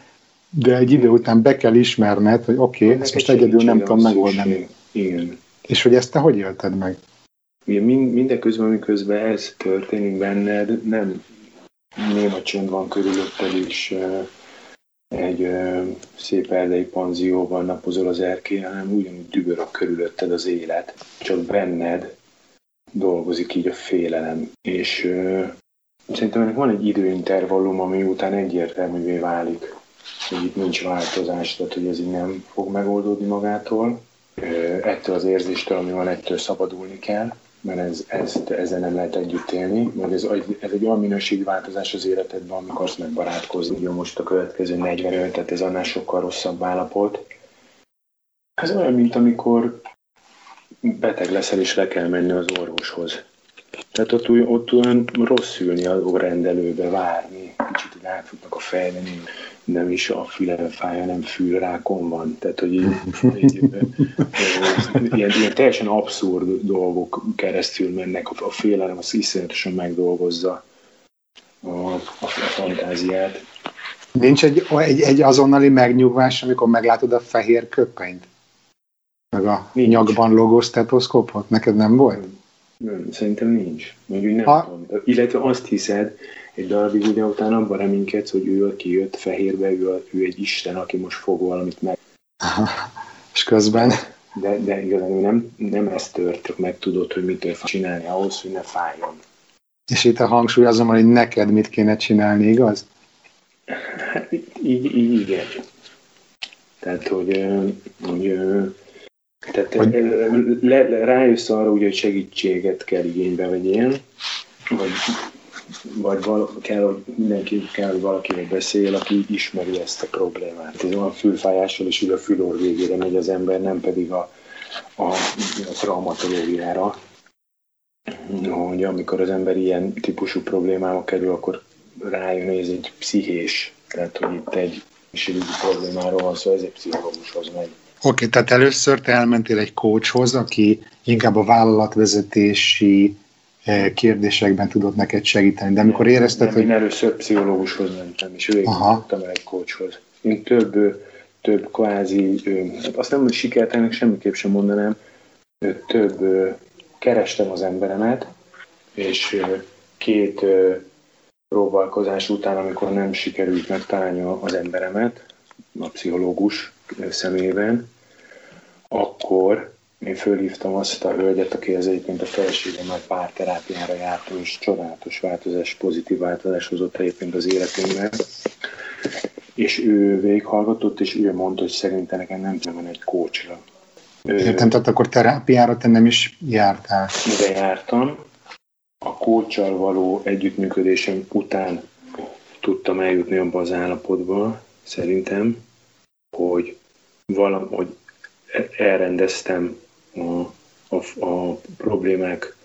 de egy idő után be kell ismerned, hogy oké, okay, ezt most egyedül nem tudom megoldani. Igen. És hogy ezt te hogy élted meg? Mind, mindeközben, miközben ez történik benned, nem néma csönd van körülötted, és egy szép erdei panzióban napozol az erkélyen, hanem ugyanúgy dübörök körülötted az élet, csak benned dolgozik így a félelem. És szerintem ennek van egy időintervallum, ami után egyértelművé válik, hogy itt nincs változás, tehát hogy ez így nem fog megoldódni magától. Ettől az érzéstől, ami van, ettől szabadulni kell mert ez, ez, ezzel nem lehet együtt élni, mert ez, ez egy olyan minőségi változás az életedben, amikor azt megbarátkozni. Jó, most a következő 45, tehát ez annál sokkal rosszabb állapot. Ez olyan, mint amikor beteg leszel és le kell menni az orvoshoz. Tehát ott, ott olyan rossz ülni a rendelőbe, várni, kicsit így átfutnak a fejben, nem is a fülem fáj, hanem fülrákon van. Tehát, hogy így, így, ilyen, ilyen teljesen abszurd dolgok keresztül mennek, a, a félelem az iszonyatosan megdolgozza a, a, fantáziát. Nincs egy, egy, egy azonnali megnyugvás, amikor meglátod a fehér köpenyt? Meg a Nincs. nyakban logó stetoszkópot? Neked nem volt? Nem, szerintem nincs. Mondjuk nem ha... tudom. Illetve azt hiszed, egy darabig ugye utána abban reménykedsz, hogy ő, aki jött fehérbe, ő, ő egy isten, aki most fog valamit meg. *laughs* És közben? De, de igazán nem, nem ez tört, meg tudod, hogy mit fog csinálni ahhoz, hogy ne fájjon. És itt a hangsúly azon, hogy neked mit kéne csinálni, igaz? Hát így, így igen. Tehát, hogy, hogy tehát hogy... Le, le, rájössz arra, ugye, hogy segítséget kell igénybe vegyél, vagy vagy val- kell, hogy mindenki kell, hogy valakivel beszél, aki ismeri ezt a problémát. Ez a fülfájással is ül a fülor végére megy az ember, nem pedig a, a, a traumatológiára. Hogy amikor az ember ilyen típusú problémába kerül, akkor rájön, hogy ez egy pszichés, tehát hogy itt egy egészségügyi problémáról van szó, ez egy pszichológushoz megy. Oké, tehát először te elmentél egy coachhoz, aki inkább a vállalatvezetési E, kérdésekben tudott neked segíteni. De amikor érezted, nem, hogy... Én először pszichológushoz mentem, és végig tudtam el egy coachhoz. Én több, több kvázi, azt nem, sikertelnek semmiképp sem mondanám, több kerestem az emberemet, és két próbálkozás után, amikor nem sikerült megtalálni az emberemet, a pszichológus szemében, akkor én fölhívtam azt a hölgyet, aki az egyébként a feleségemmel párterápiára járt, és csodálatos változás, pozitív változás hozott egyébként az életünkben. És ő végighallgatott, és ő mondta, hogy szerintem nekem nem tudom egy kócsra. Értem, tehát akkor terápiára te nem is jártál. De jártam. A kócsal való együttműködésem után tudtam eljutni abba az állapotba, szerintem, hogy valahogy elrendeztem a, a, a problémák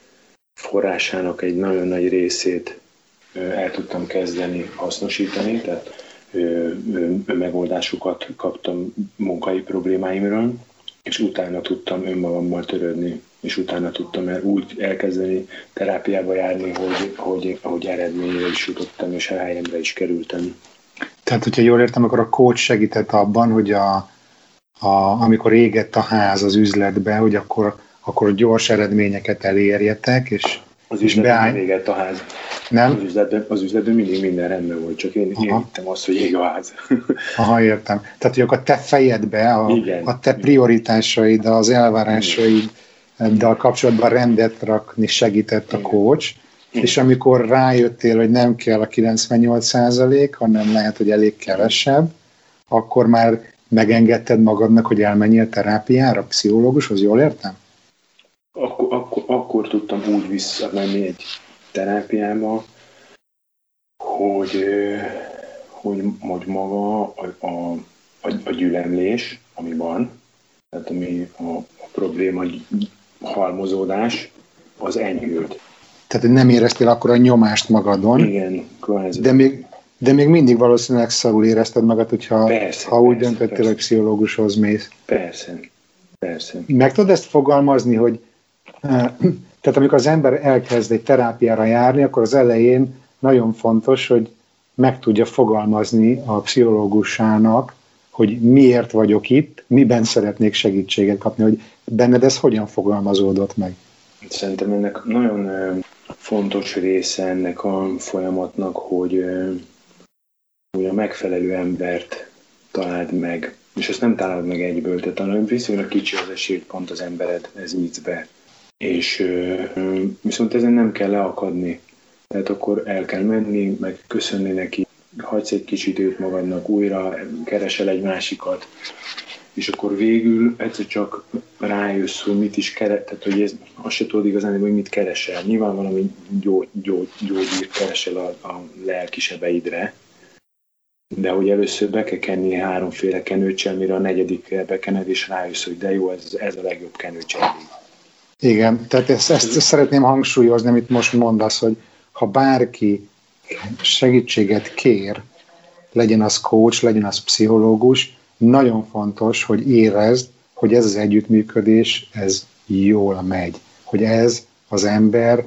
forrásának egy nagyon nagy részét el tudtam kezdeni hasznosítani, tehát megoldásukat kaptam munkai problémáimról, és utána tudtam önmagammal törődni, és utána tudtam el úgy elkezdeni terápiába járni, hogy, hogy, hogy eredményre is jutottam, és a helyemre is kerültem. Tehát, hogyha jól értem, akkor a coach segített abban, hogy a, a, amikor égett a ház az üzletbe, hogy akkor, akkor gyors eredményeket elérjetek, és az üzletben beáll... nem égett a ház. Nem? Az üzletben, az üzletben mindig minden rendben volt, csak én, én hittem azt, hogy ég a ház. *laughs* Aha, értem. Tehát, hogy akkor a te fejedbe, a, Igen. a te prioritásaid, az elvárásaid, de a kapcsolatban rendet rakni segített a coach. És amikor rájöttél, hogy nem kell a 98 százalék, hanem lehet, hogy elég kevesebb, akkor már megengedted magadnak, hogy elmenjél terápiára, pszichológushoz, jól értem? Akkor, akkor, akkor tudtam úgy visszamenni egy terápiába, hogy, hogy, hogy maga a, a, a, a gyülemlés, ami van, tehát ami a, a probléma halmozódás, az enyhült. Tehát nem éreztél akkor a nyomást magadon. Igen, kvázi. De még, de még mindig valószínűleg szarul érezted magad, hogyha Persze, ha úgy persze, döntöttél, persze. hogy pszichológushoz mész. Persze, persze. Meg tudod ezt fogalmazni, hogy eh, tehát amikor az ember elkezd egy terápiára járni, akkor az elején nagyon fontos, hogy meg tudja fogalmazni a pszichológusának, hogy miért vagyok itt, miben szeretnék segítséget kapni, hogy benned ez hogyan fogalmazódott meg. Szerintem ennek nagyon fontos része ennek a folyamatnak, hogy, hogy a megfelelő embert találd meg. És ezt nem találod meg egyből, tehát hanem viszonylag kicsi az esély, pont az embered ez nyitsz be. És viszont ezen nem kell leakadni. Tehát akkor el kell menni, meg köszönni neki, hagysz egy kicsit őt magadnak újra, keresel egy másikat, és akkor végül egyszer csak rájössz, hogy mit is keres, tehát hogy ez, azt se tudod igazán, hogy mit keresel. Nyilván valami gyógy, gyógy, gyógyírt keresel a, a lelki sebeidre, de hogy először be kell kenni háromféle kenőcsel, mire a negyedikre bekened, és rájössz, hogy de jó, ez, ez a legjobb kenőcsel. Igen, tehát ezt, ezt szeretném hangsúlyozni, amit most mondasz, hogy ha bárki segítséget kér, legyen az coach, legyen az pszichológus, nagyon fontos, hogy érezd, hogy ez az együttműködés, ez jól megy. Hogy ez az ember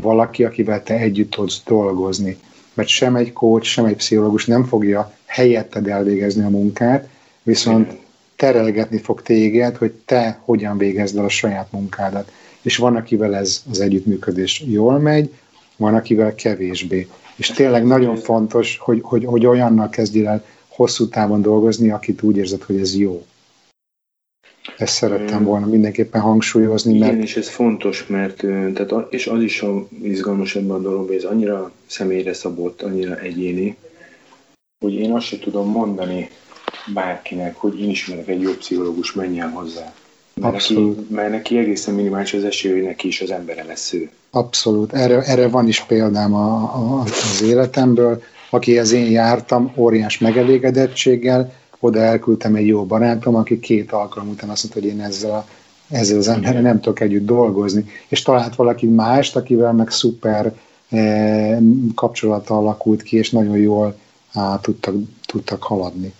valaki, akivel te együtt tudsz dolgozni. Mert sem egy coach, sem egy pszichológus nem fogja helyetted elvégezni a munkát, viszont terelgetni fog téged, hogy te hogyan végezd el a saját munkádat. És van, akivel ez az együttműködés jól megy, van, akivel kevésbé. És tényleg nagyon fontos, hogy, hogy, hogy olyannal kezdjél el hosszú távon dolgozni, akit úgy érzed, hogy ez jó. Ezt szerettem volna mindenképpen hangsúlyozni, Igen, mert és ez fontos, mert tehát, és az is a izgalmas ebben a dologban, hogy ez annyira személyre szabott, annyira egyéni, hogy én azt sem tudom mondani bárkinek, hogy én ismerek egy jó pszichológus, menjen hozzá. Mert neki, Abszolút. mert neki egészen minimális az esély, hogy neki is az embere lesz ő. abszolút. Erre, erre van is példám a, a, az életemből. Akihez én jártam, óriás megelégedettséggel, oda elküldtem egy jó barátom, aki két alkalom után azt mondta, hogy én ezzel, a, ezzel az emberrel nem tudok együtt dolgozni. És talált valaki mást, akivel meg szuper eh, kapcsolata alakult ki, és nagyon jól á, tudtak, tudtak haladni.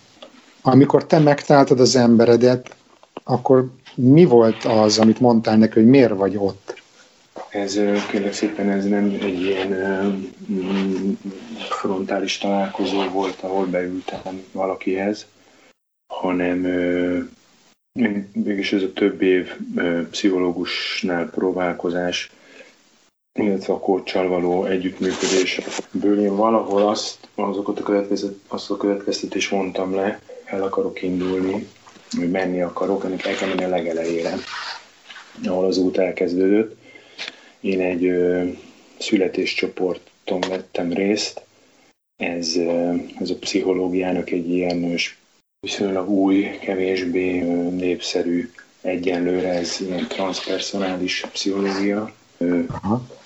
Amikor te megtaláltad az emberedet, akkor mi volt az, amit mondtál neki, hogy miért vagy ott? Ez kérlek ez nem egy ilyen mm, frontális találkozó volt, ahol beültem valakihez, hanem mégis ez a több év pszichológusnál próbálkozás, illetve a kócsal való együttműködésből én valahol azt, azokat a következtet, azt a következtetést mondtam le, el akarok indulni, hogy menni akarok, ennek el kell menni a legelejére, ahol az út elkezdődött. Én egy ö, születéscsoporton vettem részt, ez, ö, ez a pszichológiának egy ilyen ö, viszonylag új, kevésbé ö, népszerű, egyenlőre ez ilyen transpersonális pszichológia, ö,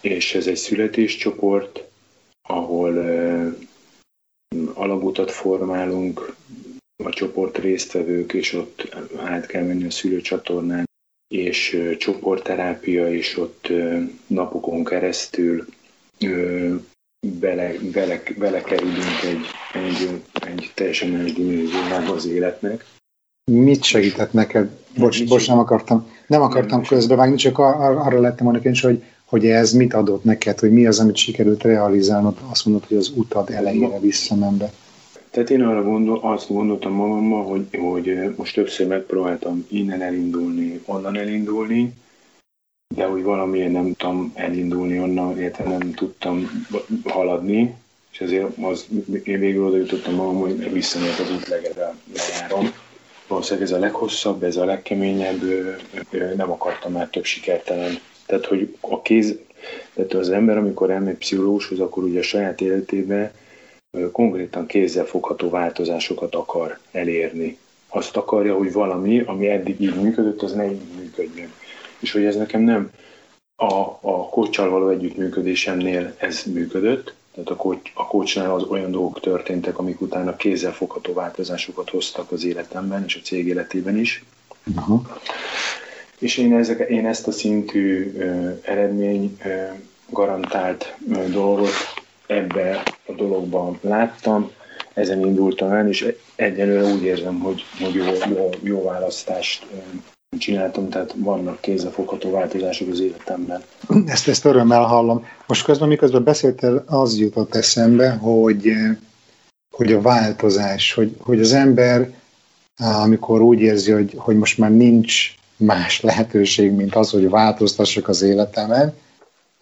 és ez egy születéscsoport, ahol ö, alagutat formálunk, a csoport résztvevők, és ott át kell menni a szülőcsatornán, és csoportterápia, és ott napokon keresztül ö, bele, bele, belekerülünk egy, egy, egy teljesen más dimenziójába az életnek. Mit segített neked? Bocs, Mit bocs nem akartam, nem akartam Nem, közbevágni, csak ar- ar- arra lettem volna is, hogy, hogy ez mit adott neked, hogy mi az, amit sikerült realizálnod, azt mondod, hogy az utad elejére visszamenve. Tehát én arra gondol, azt gondoltam magammal, hogy, hogy most többször megpróbáltam innen elindulni, onnan elindulni, de hogy valamiért nem tudtam elindulni onnan, illetve nem tudtam haladni, és ezért az, én végül oda jutottam magam, hogy visszamért az út legedre lejárom. Valószínűleg ez a leghosszabb, ez a legkeményebb, nem akartam már több sikertelen. Tehát, hogy a kéz, tehát az ember, amikor elmegy pszichológushoz, akkor ugye a saját életében konkrétan kézzel fogható változásokat akar elérni. Azt akarja, hogy valami, ami eddig így működött, az ne így működjön. És hogy ez nekem nem a, a kocsal való együttműködésemnél ez működött, tehát a, kocs, a kocsnál az olyan dolgok történtek, amik utána kézzel fogható változásokat hoztak az életemben és a cég életében is. Aha. És én, ezek, én ezt a szintű ö, eredmény ö, garantált ö, dolgot ebbe a dologban láttam, ezen indultam el, és egyenlőre úgy érzem, hogy, hogy jó, jó, jó választást csináltam, tehát vannak kézzelfogható változások az életemben. Ezt, ezt örömmel hallom. Most közben, miközben beszéltél, az jutott eszembe, hogy, hogy a változás, hogy, hogy az ember, amikor úgy érzi, hogy, hogy most már nincs más lehetőség, mint az, hogy változtassak az életemen,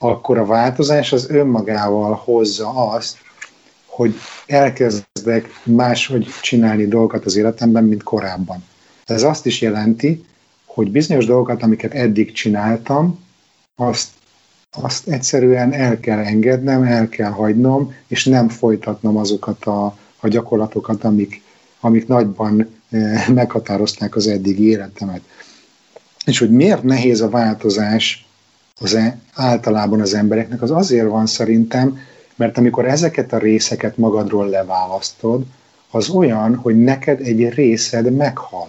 akkor a változás az önmagával hozza azt, hogy elkezdek máshogy csinálni dolgokat az életemben, mint korábban. Ez azt is jelenti, hogy bizonyos dolgokat, amiket eddig csináltam, azt, azt egyszerűen el kell engednem, el kell hagynom, és nem folytatnom azokat a, a gyakorlatokat, amik, amik nagyban eh, meghatározták az eddigi életemet. És hogy miért nehéz a változás az e, általában az embereknek, az azért van szerintem, mert amikor ezeket a részeket magadról leválasztod, az olyan, hogy neked egy részed meghal.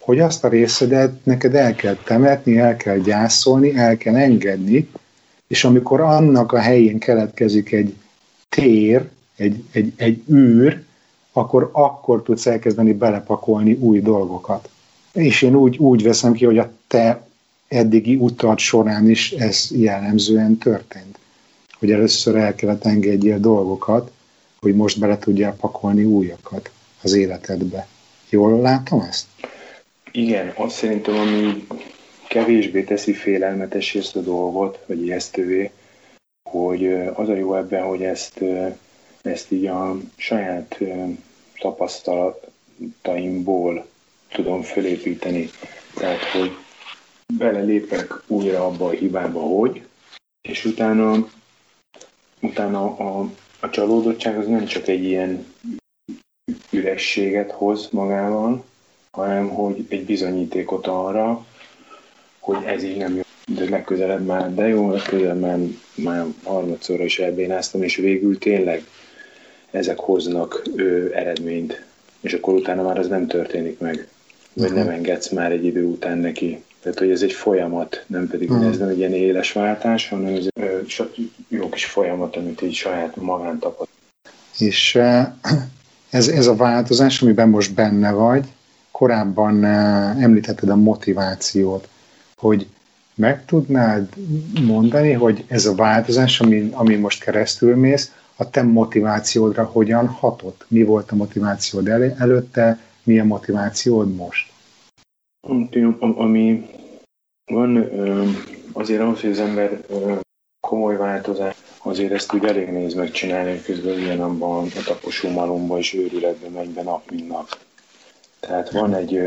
Hogy azt a részedet neked el kell temetni, el kell gyászolni, el kell engedni, és amikor annak a helyén keletkezik egy tér, egy, egy, egy űr, akkor akkor tudsz elkezdeni belepakolni új dolgokat. És én úgy, úgy veszem ki, hogy a te eddigi utat során is ez jellemzően történt hogy először el kellett engedjél dolgokat, hogy most bele tudjál pakolni újakat az életedbe. Jól látom ezt? Igen, azt szerintem, ami kevésbé teszi félelmetes ezt a dolgot, vagy ijesztővé, hogy az a jó ebben, hogy ezt, ezt így a saját tapasztalataimból tudom fölépíteni. Tehát, hogy belelépek újra abba a hibába, hogy, és utána utána a, a csalódottság az nem csak egy ilyen ürességet hoz magával, hanem hogy egy bizonyítékot arra, hogy ez így nem jó. De legközelebb már, de jó, legközelebb már, már harmadszorra is elbénáztam, és végül tényleg ezek hoznak ő, eredményt. És akkor utána már az nem történik meg. Vagy uh-huh. nem engedsz már egy idő után neki. Tehát, hogy ez egy folyamat, nem pedig hmm. ez nem egy ilyen éles váltás, hanem ez egy jó kis folyamat, amit így saját magán tapad. És ez, ez a változás, amiben most benne vagy, korábban említetted a motivációt, hogy meg tudnád mondani, hogy ez a változás, ami, ami most keresztül mész, a te motivációdra hogyan hatott? Mi volt a motivációd el, előtte, mi a motivációd most? Ami van azért ahhoz, hogy az ember komoly változás, azért ezt úgy elég néz megcsinálni, közben ilyen abban a taposó malomba és őrületbe megy be nap, mint nap. Tehát van egy,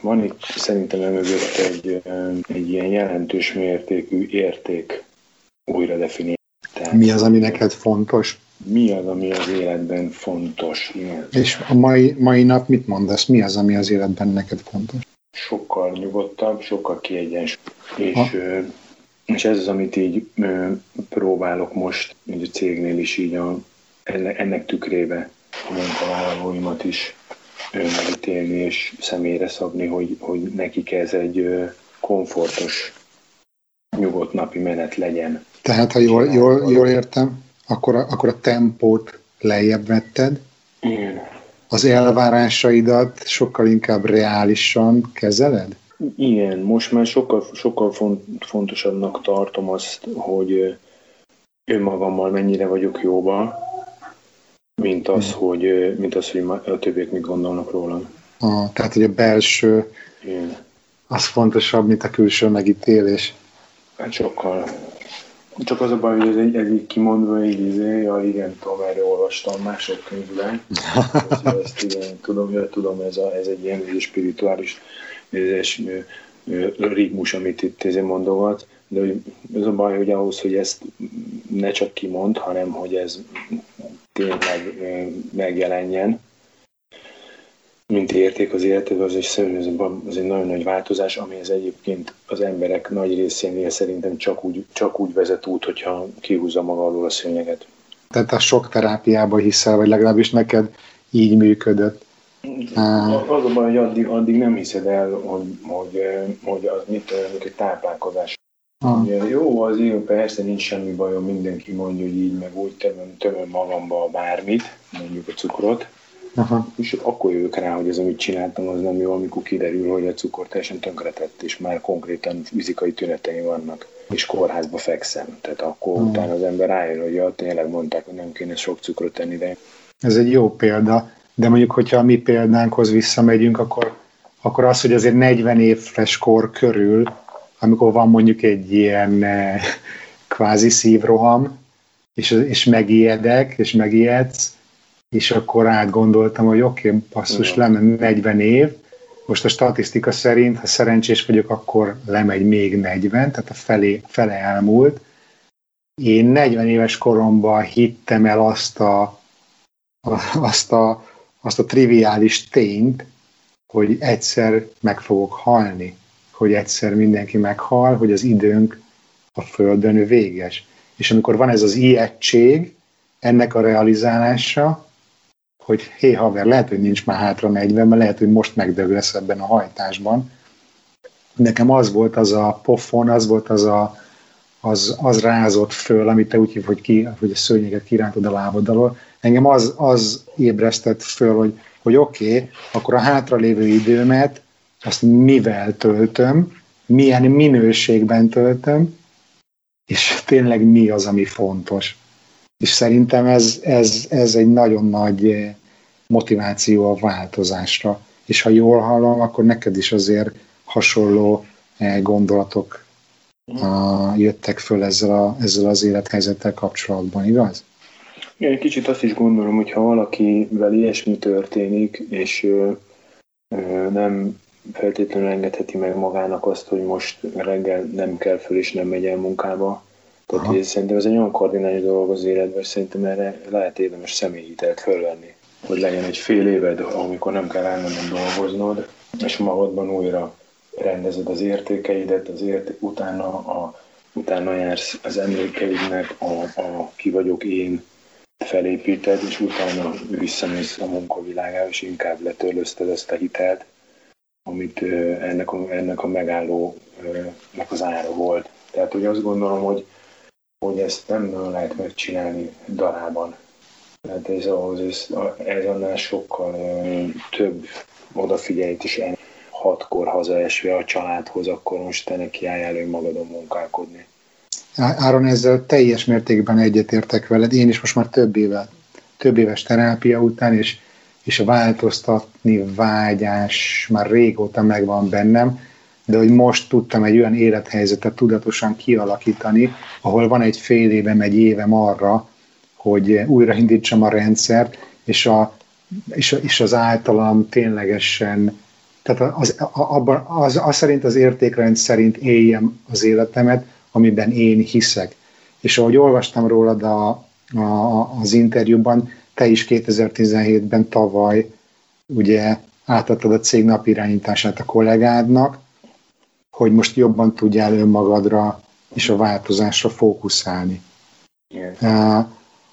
van itt szerintem mögött egy, egy ilyen jelentős mértékű érték újra definiálni. mi az, ami neked fontos? Mi az, ami az életben fontos? Igen. És a mai, mai nap mit mondasz? Mi az, ami az életben neked fontos? Sokkal nyugodtabb, sokkal kiegyensúlyosabb. És, és ez az, amit így próbálok most így a cégnél is így a, ennek, ennek tükrébe a munkavállalóimat is megítélni és személyre szabni, hogy, hogy nekik ez egy komfortos, nyugodt napi menet legyen. Tehát, ha jól, jól, jól értem, akkor a, akkor a tempót lejjebb vetted, Igen az elvárásaidat sokkal inkább reálisan kezeled? Igen, most már sokkal, sokkal font, fontosabbnak tartom azt, hogy önmagammal mennyire vagyok jóba, mint az, hmm. hogy, mint az, hogy a többiek mit gondolnak rólam. Ah, tehát, hogy a belső Igen. az fontosabb, mint a külső megítélés. Hát sokkal. Csak az a baj, hogy ez, egy, ez így kimondva, így izé, ja igen, tudom, erre olvastam mások könyvben. ezt igen, tudom, ja, tudom, ez, a, ez egy ilyen egy spirituális ez ritmus, amit itt ezért mondogat, de az a baj, hogy ahhoz, hogy ezt ne csak kimond, hanem hogy ez tényleg megjelenjen, mint érték az életedben, az is az egy nagyon nagy változás, amihez egyébként az emberek nagy részénél szerintem csak úgy, csak úgy vezet út, hogyha kihúzza maga alól a szőnyeget. Tehát a sok terápiába hiszel, vagy legalábbis neked így működött. Az a baj, hogy addig, addig nem hiszed el, hogy, hogy, hogy az mit egy táplálkozás. Ah. Jó, az jó, persze nincs semmi bajom, mindenki mondja, hogy így meg úgy tömöm, tömöm magamba bármit, mondjuk a cukrot, Aha. és akkor jövök rá, hogy ez, amit csináltam, az nem jó, amikor kiderül, hogy a cukor teljesen tönkretett, és már konkrétan fizikai tüneteim vannak, és kórházba fekszem. Tehát akkor Aha. utána az ember rájön, hogy ja, tényleg mondták, hogy nem kéne sok cukrot tenni, de... Ez egy jó példa, de mondjuk, hogyha a mi példánkhoz visszamegyünk, akkor, akkor az, hogy azért 40 éves kor körül, amikor van mondjuk egy ilyen eh, kvázi szívroham, és, és megijedek, és megijedsz, és akkor átgondoltam, hogy oké, okay, passzus, lement 40 év, most a statisztika szerint, ha szerencsés vagyok, akkor lemegy még 40, tehát a felé, fele elmúlt. Én 40 éves koromban hittem el azt a, a, azt a, azt a triviális tényt, hogy egyszer meg fogok halni, hogy egyszer mindenki meghal, hogy az időnk a Földön véges. És amikor van ez az ijegység, ennek a realizálása, hogy hé haver, lehet, hogy nincs már hátra 40, mert lehet, hogy most megdög lesz ebben a hajtásban. Nekem az volt az a pofon, az volt az a, az, az rázott föl, amit te úgy hív, hogy, ki, hogy a szőnyeget kirántod a lábad alól. Engem az, az ébresztett föl, hogy, hogy oké, okay, akkor a hátralévő időmet azt mivel töltöm, milyen minőségben töltöm, és tényleg mi az, ami fontos. És szerintem ez, ez, ez egy nagyon nagy eh, motiváció a változásra. És ha jól hallom, akkor neked is azért hasonló eh, gondolatok uh, jöttek föl ezzel, a, ezzel az élethelyzettel kapcsolatban, igaz? Igen, egy kicsit azt is gondolom, hogy ha valakivel ilyesmi történik, és ö, ö, nem feltétlenül engedheti meg magának azt, hogy most reggel nem kell föl és nem megy el munkába, tehát én szerintem ez egy olyan kardinális dolog az életben, és szerintem erre lehet érdemes személyhitelt fölvenni. Hogy legyen egy fél éved, amikor nem kell elmennem dolgoznod, és magadban újra rendezed az értékeidet, az érté- utána, a, utána jársz az emlékeidnek, a, a ki vagyok én felépíted, és utána visszamész a munkavilágába, és inkább letörlözted ezt a hitelt, amit ennek a, ennek a megállónak az ára volt. Tehát, hogy azt gondolom, hogy hogy ezt nem lehet megcsinálni darában. Tehát ez, ahhoz, ez, ez annál sokkal több odafigyelít is el. Hatkor hazaesve a családhoz, akkor most te neki állj magadon munkálkodni. Áron, ezzel teljes mértékben egyetértek veled. Én is most már több éve, több éves terápia után, és, és a változtatni vágyás már régóta megvan bennem, de hogy most tudtam egy olyan élethelyzetet tudatosan kialakítani, ahol van egy fél évem, egy évem arra, hogy újraindítsam a rendszert, és, a, és, és az általam ténylegesen, tehát az, abban, az, az szerint az értékrend szerint éljem az életemet, amiben én hiszek. És ahogy olvastam rólad a, a, az interjúban, te is 2017-ben tavaly ugye átadtad a cég napirányítását a kollégádnak, hogy most jobban tudjál önmagadra és a változásra fókuszálni. Uh,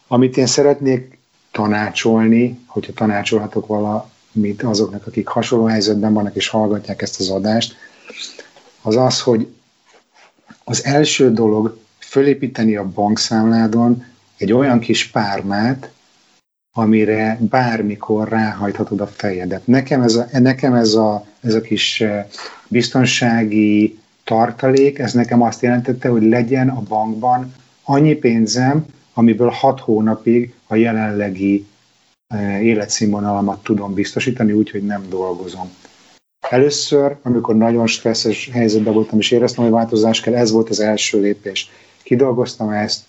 amit én szeretnék tanácsolni, hogyha tanácsolhatok valamit azoknak, akik hasonló helyzetben vannak és hallgatják ezt az adást, az az, hogy az első dolog fölépíteni a bankszámládon egy olyan kis pármát, amire bármikor ráhajthatod a fejedet. Nekem ez a, nekem ez a, ez a kis biztonsági tartalék, ez nekem azt jelentette, hogy legyen a bankban annyi pénzem, amiből hat hónapig a jelenlegi életszínvonalamat tudom biztosítani, úgyhogy nem dolgozom. Először, amikor nagyon stresszes helyzetben voltam, és éreztem, hogy változás kell, ez volt az első lépés. Kidolgoztam ezt,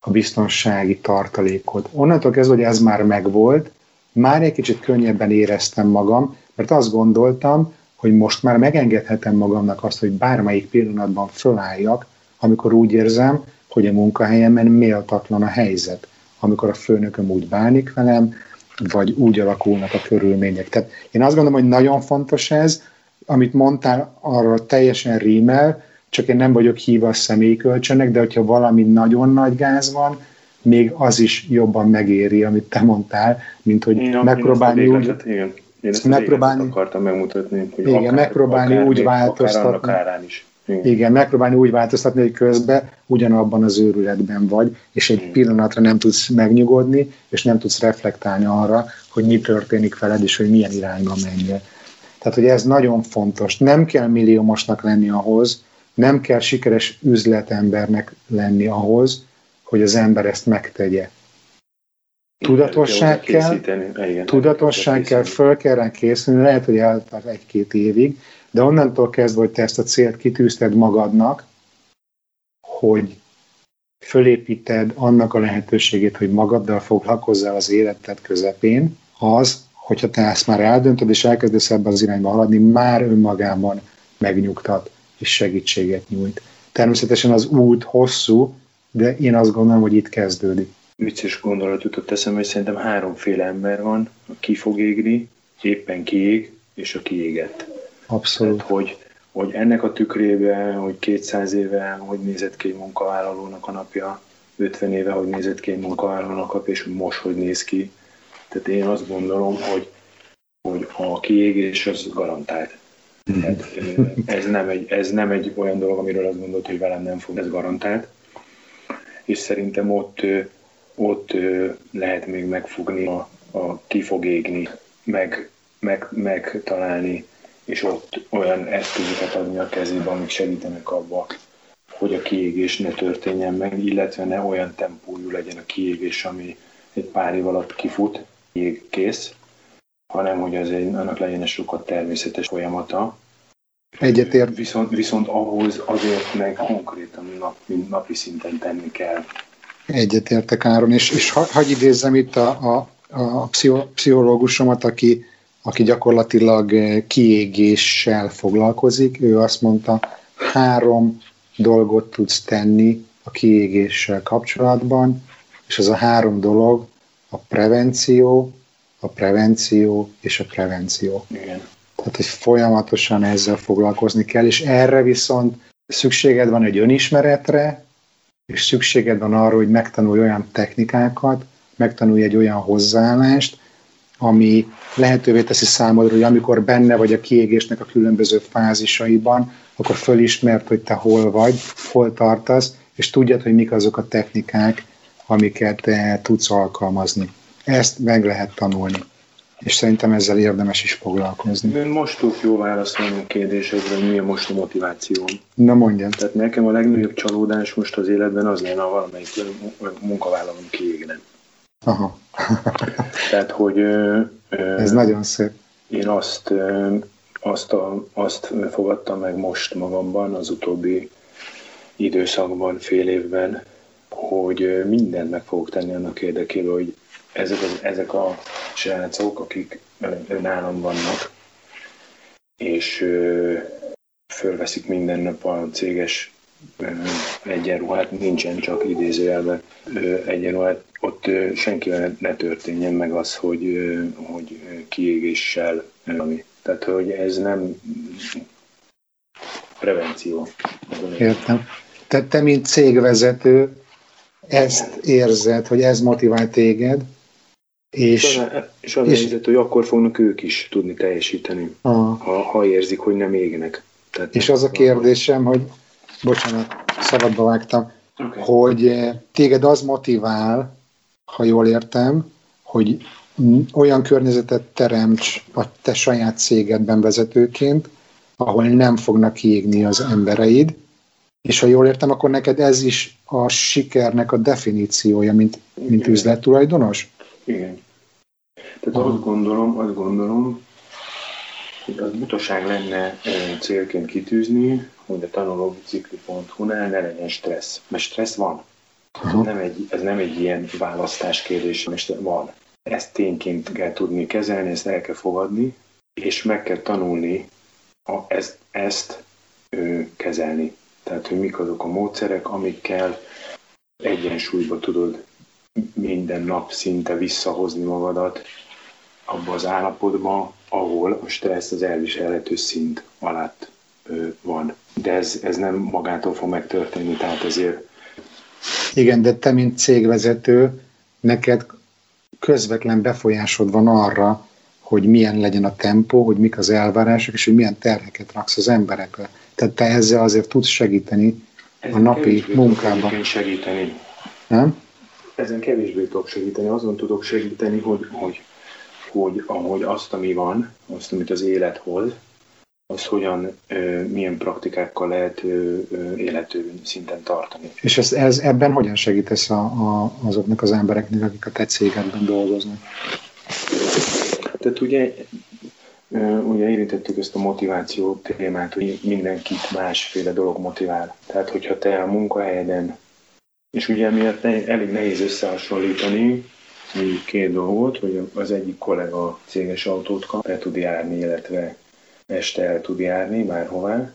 a biztonsági tartalékot. Onnantól kezdve, hogy ez már megvolt, már egy kicsit könnyebben éreztem magam, mert azt gondoltam, hogy most már megengedhetem magamnak azt, hogy bármelyik pillanatban fölálljak, amikor úgy érzem, hogy a munkahelyemen méltatlan a helyzet, amikor a főnököm úgy bánik velem, vagy úgy alakulnak a körülmények. Tehát én azt gondolom, hogy nagyon fontos ez, amit mondtál, arra teljesen rímel, csak én nem vagyok híva a személyi kölcsönnek, de hogyha valami nagyon nagy gáz van, még az is jobban megéri, amit te mondtam, mint hogy ja, megpróbálni úgy... Igen. Én ezt megpróbálni, akartam megmutatni, hogy igen, akár, megpróbálni akár úgy még, változtatni. Akár is. Igen. igen, megpróbálni úgy változtatni, hogy közben ugyanabban az őrületben vagy, és egy igen. pillanatra nem tudsz megnyugodni, és nem tudsz reflektálni arra, hogy mi történik veled, és hogy milyen irányba menjél. Tehát, hogy ez nagyon fontos. Nem kell milliómosnak lenni ahhoz, nem kell sikeres üzletembernek lenni ahhoz, hogy az ember ezt megtegye. Tudatosság kell, Igen, tudatosság kell, föl kell rá készülni, lehet, hogy eltart egy-két évig, de onnantól kezdve, hogy te ezt a célt kitűzted magadnak, hogy fölépíted annak a lehetőségét, hogy magaddal foglalkozzál az életed közepén, az, hogyha te ezt már eldöntöd, és elkezdesz ebben az irányba haladni, már önmagában megnyugtat és segítséget nyújt. Természetesen az út hosszú, de én azt gondolom, hogy itt kezdődik. Vicces gondolat jutott eszembe, hogy szerintem háromféle ember van, a ki fog égni, éppen kiég, és a kiégett. Abszolút. Tehát, hogy, hogy ennek a tükrében, hogy 200 éve hogy nézett ki egy munkavállalónak a napja, 50 éve hogy nézett ki egy munkavállalónak a napja, és most hogy néz ki. Tehát én azt gondolom, hogy, hogy a kiégés az garantált. Tehát, ez, nem egy, ez nem egy olyan dolog, amiről azt gondolt, hogy velem nem fog, ez garantált. És szerintem ott, ott lehet még megfogni a, a ki fog égni, meg, meg, megtalálni, és ott olyan eszközöket adni a kezébe, amik segítenek abba, hogy a kiégés ne történjen meg, illetve ne olyan tempójú legyen a kiégés, ami egy pár év alatt kifut, ég kész, hanem hogy az egy, annak legyen egy sokkal természetes folyamata. Egyetért. Viszont, viszont ahhoz azért meg konkrétan nap, napi szinten tenni kell. Egyetértek Áron, és, és ha, hagyj idézzem itt a, a, a pszichológusomat, aki, aki gyakorlatilag eh, kiégéssel foglalkozik. Ő azt mondta, három dolgot tudsz tenni a kiégéssel kapcsolatban, és az a három dolog a prevenció, a prevenció és a prevenció. Igen. Tehát, hogy folyamatosan ezzel foglalkozni kell, és erre viszont szükséged van egy önismeretre, és szükséged van arra, hogy megtanulj olyan technikákat, megtanulj egy olyan hozzáállást, ami lehetővé teszi számodra, hogy amikor benne vagy a kiégésnek a különböző fázisaiban, akkor fölismert, hogy te hol vagy, hol tartasz, és tudjad, hogy mik azok a technikák, amiket te tudsz alkalmazni. Ezt meg lehet tanulni. És szerintem ezzel érdemes is foglalkozni. Én most tudok jó válaszolni a kérdésedre, hogy mi a most a motivációm. Na mondjam. Tehát nekem a legnagyobb csalódás most az életben az lenne, ha valamelyik munkavállalom kiégne. Aha. *laughs* Tehát, hogy... Ez nagyon szép. Én azt, azt, a, azt fogadtam meg most magamban az utóbbi időszakban, fél évben, hogy mindent meg fogok tenni annak érdekében, hogy ezek, az, ezek a srácok, akik nálam vannak, és ö, fölveszik minden nap a céges ö, egyenruhát, nincsen csak idézőjelben egyenruhát, ott ö, senkivel ne történjen meg az, hogy, hogy kiégéssel, ami. Tehát, hogy ez nem prevenció. Értem. Tehát te, mint cégvezető, ezt érzed, hogy ez motivál téged, és, és az és, helyzet, hogy akkor fognak ők is tudni teljesíteni, a, ha, ha érzik, hogy nem égnek. Tehát és az a kérdésem, hogy, bocsánat, szabadba vágtam, okay. hogy eh, téged az motivál, ha jól értem, hogy olyan környezetet teremts a te saját cégedben vezetőként, ahol nem fognak kiégni az embereid, és ha jól értem, akkor neked ez is a sikernek a definíciója, mint, mint üzlettulajdonos? Igen. Tehát azt gondolom, azt gondolom, hogy az butaság lenne célként kitűzni, hogy a tanulóbicikli.hu-nál ne legyen stressz. Mert stressz van. Ez nem, egy, ez nem egy ilyen választás kérdés, mert van. Ezt tényként kell tudni kezelni, ezt el kell fogadni, és meg kell tanulni a, ezt, ezt ö, kezelni. Tehát, hogy mik azok a módszerek, amikkel egyensúlyba tudod minden nap szinte visszahozni magadat abba az állapotba, ahol a stressz az elviselhető szint alatt van. De ez, ez nem magától fog megtörténni, tehát ezért... Igen, de te, mint cégvezető, neked közvetlen befolyásod van arra, hogy milyen legyen a tempó, hogy mik az elvárások, és hogy milyen terheket raksz az emberekre. Tehát te ezzel azért tudsz segíteni a napi munkában. segíteni. Nem? Ezen kevésbé tudok segíteni. Azon tudok segíteni, hogy, hogy, hogy ahogy azt, ami van, azt, amit az élet hoz, az hogyan, milyen praktikákkal lehet élető szinten tartani. És ez, ez ebben hogyan segítesz a, a, azoknak az embereknek, akik a te cégedben dolgoznak? Tehát ugye, ugye érintettük ezt a motiváció témát, hogy mindenkit másféle dolog motivál. Tehát, hogyha te a munkahelyeden, és ugye miatt elég nehéz összehasonlítani, mondjuk két dolgot, hogy az egyik kollega céges autót kap, el tud járni, illetve este el tud járni bárhová,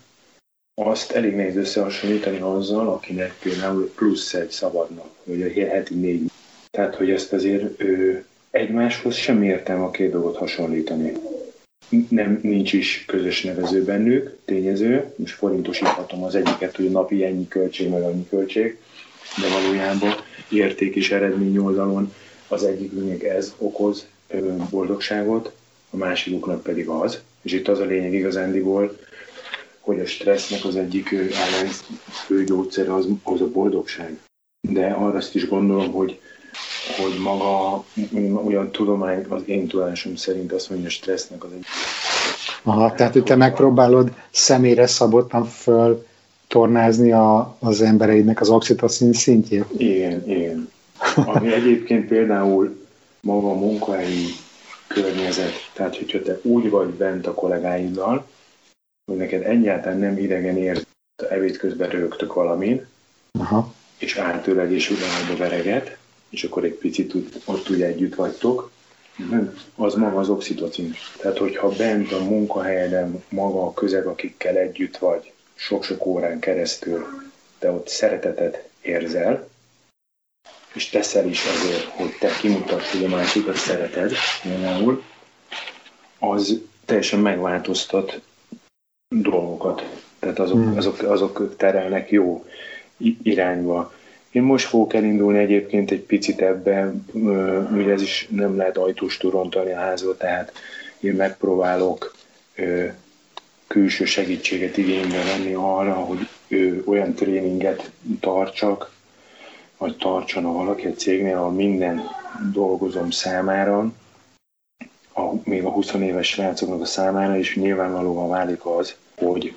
azt elég nehéz összehasonlítani azzal, akinek például plusz egy szabad nap, vagy a heti négy. Tehát, hogy ezt azért ő, egymáshoz semmi értelme a két dolgot hasonlítani. Nem, nincs is közös nevező bennük, tényező, most forintosíthatom az egyiket, hogy napi ennyi költség, meg annyi költség, de valójában érték és eredmény oldalon az egyikünknek ez okoz boldogságot, a másikuknak pedig az, és itt az a lényeg igazándiból, hogy a stressznek az egyik fő gyógyszere az, az a boldogság. De arra azt is gondolom, hogy, hogy maga olyan tudomány, az én tudásom szerint azt mondja, hogy a stressznek az egy... Aha, tehát hogy te megpróbálod személyre szabottan föl tornázni a, az embereidnek az oxitocin szintjét? Igen, igen. Ami egyébként például maga a munkahelyi környezet. Tehát, hogyha te úgy vagy bent a kollégáiddal, hogy neked egyáltalán nem idegen ér, evét közben rögtök valamin, Aha. és átőleg és ugyanabba vereget, és akkor egy picit ott úgy együtt vagytok, az maga az oxitocin. Tehát, hogyha bent a munkahelyeden maga a közeg, akikkel együtt vagy, sok-sok órán keresztül, te ott szeretetet érzel, és teszel is azért, hogy te kimutass, hogy a másikat szereted, például, az teljesen megváltoztat dolgokat. Tehát azok, hmm. azok, azok terelnek jó irányba. Én most fogok elindulni egyébként egy picit ebben, ugye ez is nem lehet ajtóstól rontani a házba, tehát én megpróbálok külső segítséget igénybe venni arra, hogy olyan tréninget tartsak, vagy tartsana valaki egy cégnél, ahol minden dolgozom számára, a, még a 20 éves srácoknak a számára is nyilvánvalóan válik az, hogy,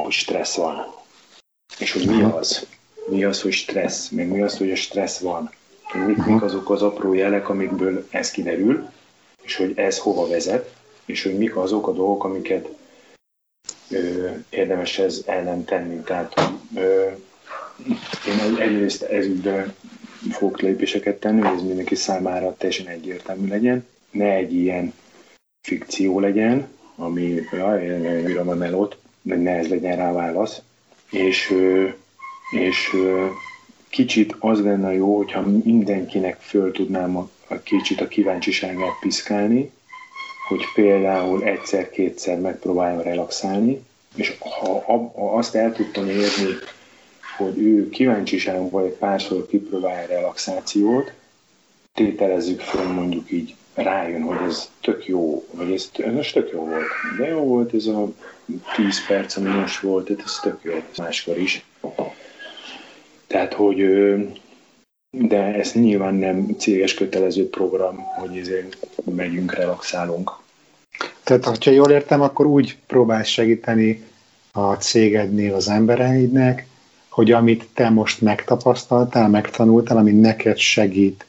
hogy stressz van. És hogy mi az? Mi az, hogy stressz? Meg mi az, hogy a stressz van? Mik, mik azok az apró jelek, amikből ez kiderül, és hogy ez hova vezet, és hogy mik azok a dolgok, amiket érdemes ez ellen tenni. Tehát én egyrészt ezügyben fogok lépéseket tenni, hogy ez mindenki számára teljesen egyértelmű legyen. Ne egy ilyen fikció legyen, ami jaj, írom a melót, de ne ez legyen rá válasz. És, és kicsit az lenne jó, hogyha mindenkinek föl tudnám a, a kicsit a kíváncsiságát piszkálni, hogy például egyszer-kétszer megpróbáljon relaxálni, és ha, ha azt el tudtam érni, hogy ő kíváncsiságban egy párszor kipróbálja a relaxációt, tételezzük fel mondjuk így, rájön, hogy ez tök jó, vagy ez, ez most tök jó volt. De jó volt ez a 10 perc, ami most volt, tehát ez tök jó, máskor is. Tehát, hogy de ez nyilván nem céges kötelező program, hogy ezért megyünk, relaxálunk. Tehát, ha jól értem, akkor úgy próbálsz segíteni a cégednél az embereidnek, hogy amit te most megtapasztaltál, megtanultál, ami neked segít,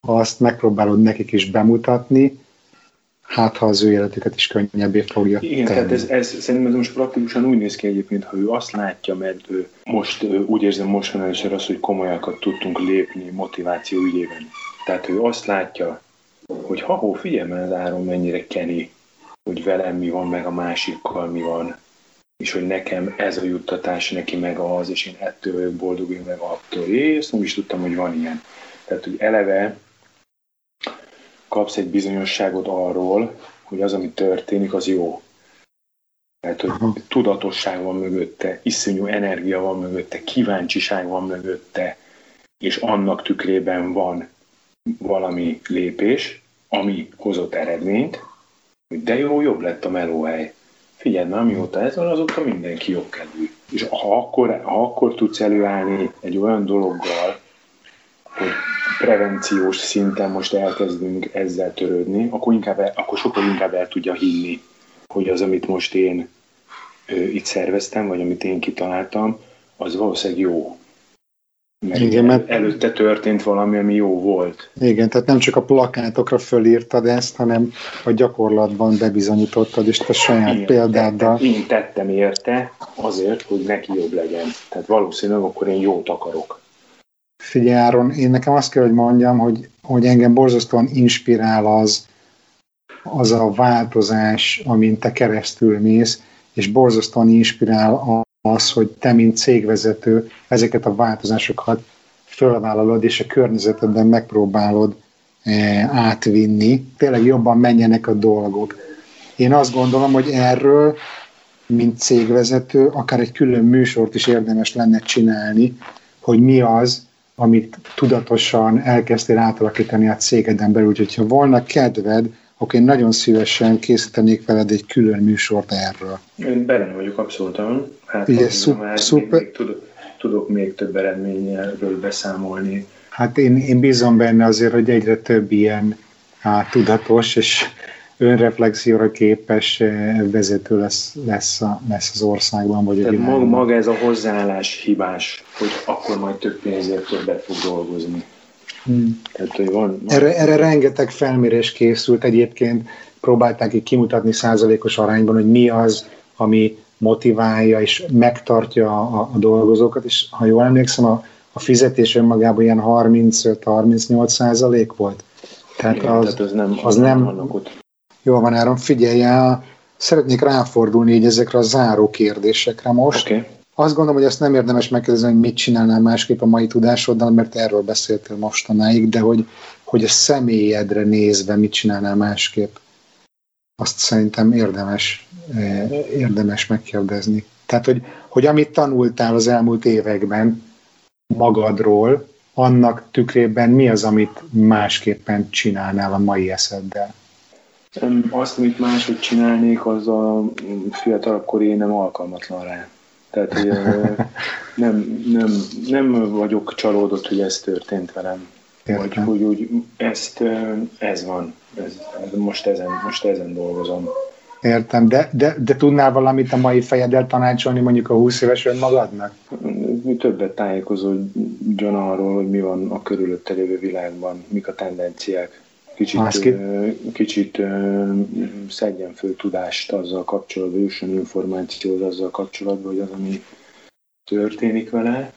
azt megpróbálod nekik is bemutatni, hát ha az ő életüket is könnyebbé fogja Igen, tenni. tehát ez, ez szerintem ez most praktikusan úgy néz ki egyébként, ha ő azt látja, mert ő most úgy érzem most először az, hogy komolyakat tudtunk lépni motiváció ügyében. Tehát ő azt látja, hogy ha-hó, figyelj, mert az áron mennyire keni, hogy velem mi van, meg a másikkal mi van, és hogy nekem ez a juttatás, neki meg az, és én ettől vagyok boldog, én meg attól. És ezt nem is tudtam, hogy van ilyen. Tehát, hogy eleve kapsz egy bizonyosságot arról, hogy az, ami történik, az jó. Tehát, hogy Aha. tudatosság van mögötte, iszonyú energia van mögötte, kíváncsiság van mögötte, és annak tükrében van valami lépés, ami hozott eredményt, hogy de jó, jobb lett a melóhely. Figyeld már, amióta ez van, azóta mindenki kedvű. És ha akkor, ha akkor tudsz előállni egy olyan dologgal, hogy prevenciós szinten most elkezdünk ezzel törődni, akkor, inkább el, akkor sokkal inkább el tudja hinni, hogy az, amit most én ö, itt szerveztem, vagy amit én kitaláltam, az valószínűleg jó. Mert, Igen, mert előtte történt valami, ami jó volt. Igen, tehát nem csak a plakátokra fölírtad ezt, hanem a gyakorlatban bebizonyítottad, és te saját Igen, példáddal. Én tettem érte azért, hogy neki jobb legyen. Tehát valószínűleg akkor én jót akarok. Figyelj Áron, én nekem azt kell, hogy mondjam, hogy, hogy engem borzasztóan inspirál az, az a változás, amint te keresztül mész, és borzasztóan inspirál az, hogy te, mint cégvezető, ezeket a változásokat fölvállalod, és a környezetedben megpróbálod e, átvinni, tényleg jobban menjenek a dolgok. Én azt gondolom, hogy erről, mint cégvezető, akár egy külön műsort is érdemes lenne csinálni, hogy mi az, amit tudatosan elkezdtél átalakítani a cégeden belül. Úgyhogy ha volna kedved, akkor én nagyon szívesen készítenék veled egy külön műsort erről. Én benne vagyok abszolút. Hát Ugye, szup, már szuper. Még, tudok, tudok még több eredményről beszámolni. Hát én, én bízom benne azért, hogy egyre több ilyen á, tudatos és önreflexióra képes eh, vezető lesz, lesz, a, lesz az országban. Vagy Tehát maga, maga ez a hozzáállás hibás, hogy akkor majd több pénzért többet fog dolgozni. Hmm. Tehát, hogy van, van. Erre, erre rengeteg felmérés készült egyébként, próbálták ki kimutatni százalékos arányban, hogy mi az, ami motiválja és megtartja a, a dolgozókat, és ha jól emlékszem, a, a fizetés önmagában ilyen 35-38 százalék volt. Tehát, Igen, az, tehát az nem, az, az nem, nem Jól van, Áron, figyelj el, szeretnék ráfordulni így ezekre a záró kérdésekre most. Okay. Azt gondolom, hogy ezt nem érdemes megkérdezni, hogy mit csinálnál másképp a mai tudásoddal, mert erről beszéltél mostanáig, de hogy, hogy a személyedre nézve mit csinálnál másképp. Azt szerintem érdemes, eh, érdemes megkérdezni. Tehát, hogy, hogy amit tanultál az elmúlt években magadról, annak tükrében mi az, amit másképpen csinálnál a mai eszeddel? Azt, amit máshogy csinálnék, az a fiatalabb kori nem alkalmatlan rá. Tehát hogy, *laughs* nem, nem, nem vagyok csalódott, hogy ez történt velem. Értem. Vagy hogy úgy, ezt, ez van. Ez, most, ezen, most ezen dolgozom. Értem, de, de, de tudnál valamit a mai fejeddel tanácsolni mondjuk a 20 éves önmagadnak? Többet tájékozódjon arról, hogy mi van a körülötte lévő világban, mik a tendenciák kicsit, Másképp. kicsit szedjen föl tudást azzal kapcsolatban, jusson információt azzal kapcsolatban, hogy az, ami történik vele,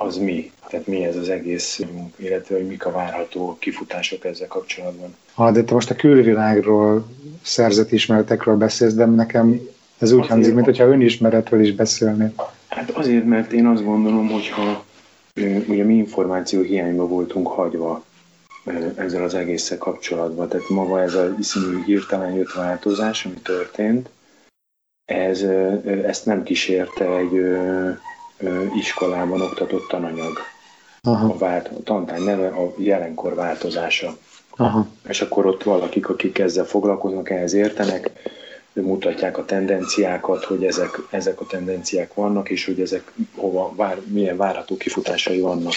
az mi? Tehát mi ez az egész, illetve hogy mik a várható kifutások ezzel kapcsolatban. Ha, de te most a külvilágról, szerzett ismeretekről beszélsz, de nekem ez úgy azért, hangzik, mint hogyha önismeretről is beszélnél. Hát azért, mert én azt gondolom, hogyha ugye mi információ hiányba voltunk hagyva, ezzel az egésszel kapcsolatban. Tehát maga ez az iszonyú hirtelen jött változás, ami történt, ez, ezt nem kísérte egy iskolában oktatott tananyag. Aha. A, vált, a tantány neve a jelenkor változása. Aha. És akkor ott valakik, akik ezzel foglalkoznak, ehhez értenek, mutatják a tendenciákat, hogy ezek, ezek a tendenciák vannak, és hogy ezek hova, vár, milyen várható kifutásai vannak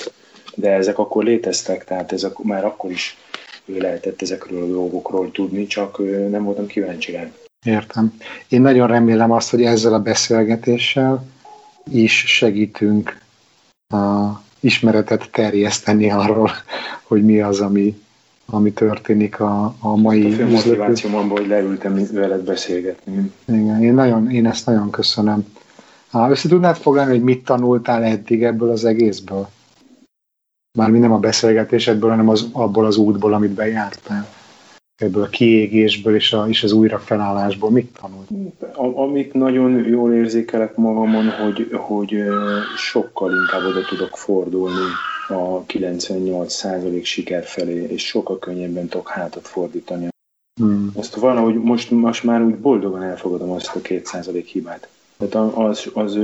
de ezek akkor léteztek, tehát ezek már akkor is lehetett ezekről a dolgokról tudni, csak nem voltam kíváncsi rá. Értem. Én nagyon remélem azt, hogy ezzel a beszélgetéssel is segítünk a ismeretet terjeszteni arról, *laughs* hogy mi az, ami, ami történik a, a mai a motivációm abban, hogy leültem veled beszélgetni. Igen, én, nagyon, én ezt nagyon köszönöm. Össze tudnád foglalni, hogy mit tanultál eddig ebből az egészből? Mármint nem a beszélgetésedből, hanem az, abból az útból, amit bejártál. Ebből a kiégésből és, a, és az újra felállásból mit tanult? Amit nagyon jól érzékelek magamon, hogy, hogy sokkal inkább oda tudok fordulni a 98% siker felé, és sokkal könnyebben tudok hátat fordítani. Hmm. Azt valahogy most, most már úgy boldogan elfogadom azt a 2% hibát. Tehát az, az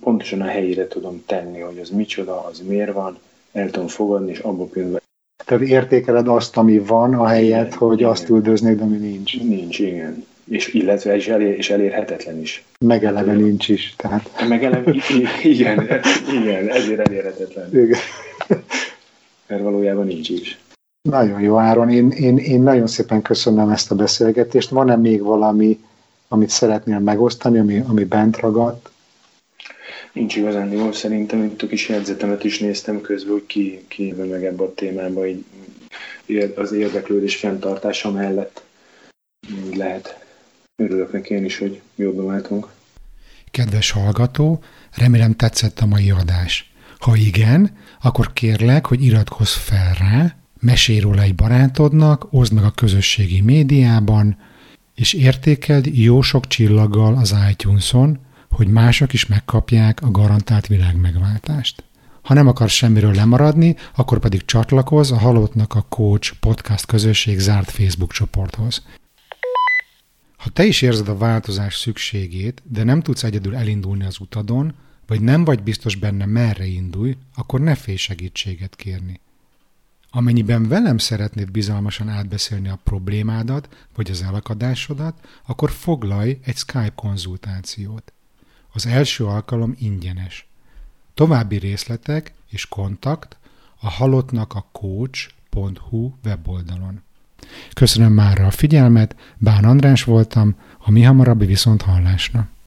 pontosan a helyére tudom tenni, hogy az micsoda, az miért van, el tudom fogadni, és abban pillanatban tehát értékeled azt, ami van, a helyet, hogy igen. azt üldöznéd, ami nincs. Nincs, igen. és illetve és, elér, és elérhetetlen is. Megeleve nincs is. Tehát... Megeleve, *laughs* igen, igen, ezért elérhetetlen. Igen. Mert valójában nincs is. Nagyon jó, Áron. Én, én, én nagyon szépen köszönöm ezt a beszélgetést. Van-e még valami, amit szeretnél megosztani, ami, ami bent ragadt? Nincs igazán jó, szerintem itt a kis jegyzetemet is néztem közben, hogy ki, ki meg ebbe a témába, így az érdeklődés fenntartása mellett lehet. Örülök neki én is, hogy jobban váltunk. Kedves hallgató, remélem tetszett a mai adás. Ha igen, akkor kérlek, hogy iratkozz fel rá, mesélj róla egy barátodnak, oszd meg a közösségi médiában, és értékeld jó sok csillaggal az iTunes-on, hogy mások is megkapják a garantált világmegváltást. Ha nem akarsz semmiről lemaradni, akkor pedig csatlakozz a Halottnak a Coach podcast közösség zárt Facebook csoporthoz. Ha te is érzed a változás szükségét, de nem tudsz egyedül elindulni az utadon, vagy nem vagy biztos benne merre indulj, akkor ne félj segítséget kérni. Amennyiben velem szeretnéd bizalmasan átbeszélni a problémádat, vagy az elakadásodat, akkor foglalj egy Skype konzultációt. Az első alkalom ingyenes. További részletek és kontakt a halottnak a coach.hu weboldalon. Köszönöm már a figyelmet, Bán András voltam, a mi hamarabbi viszont hallásra.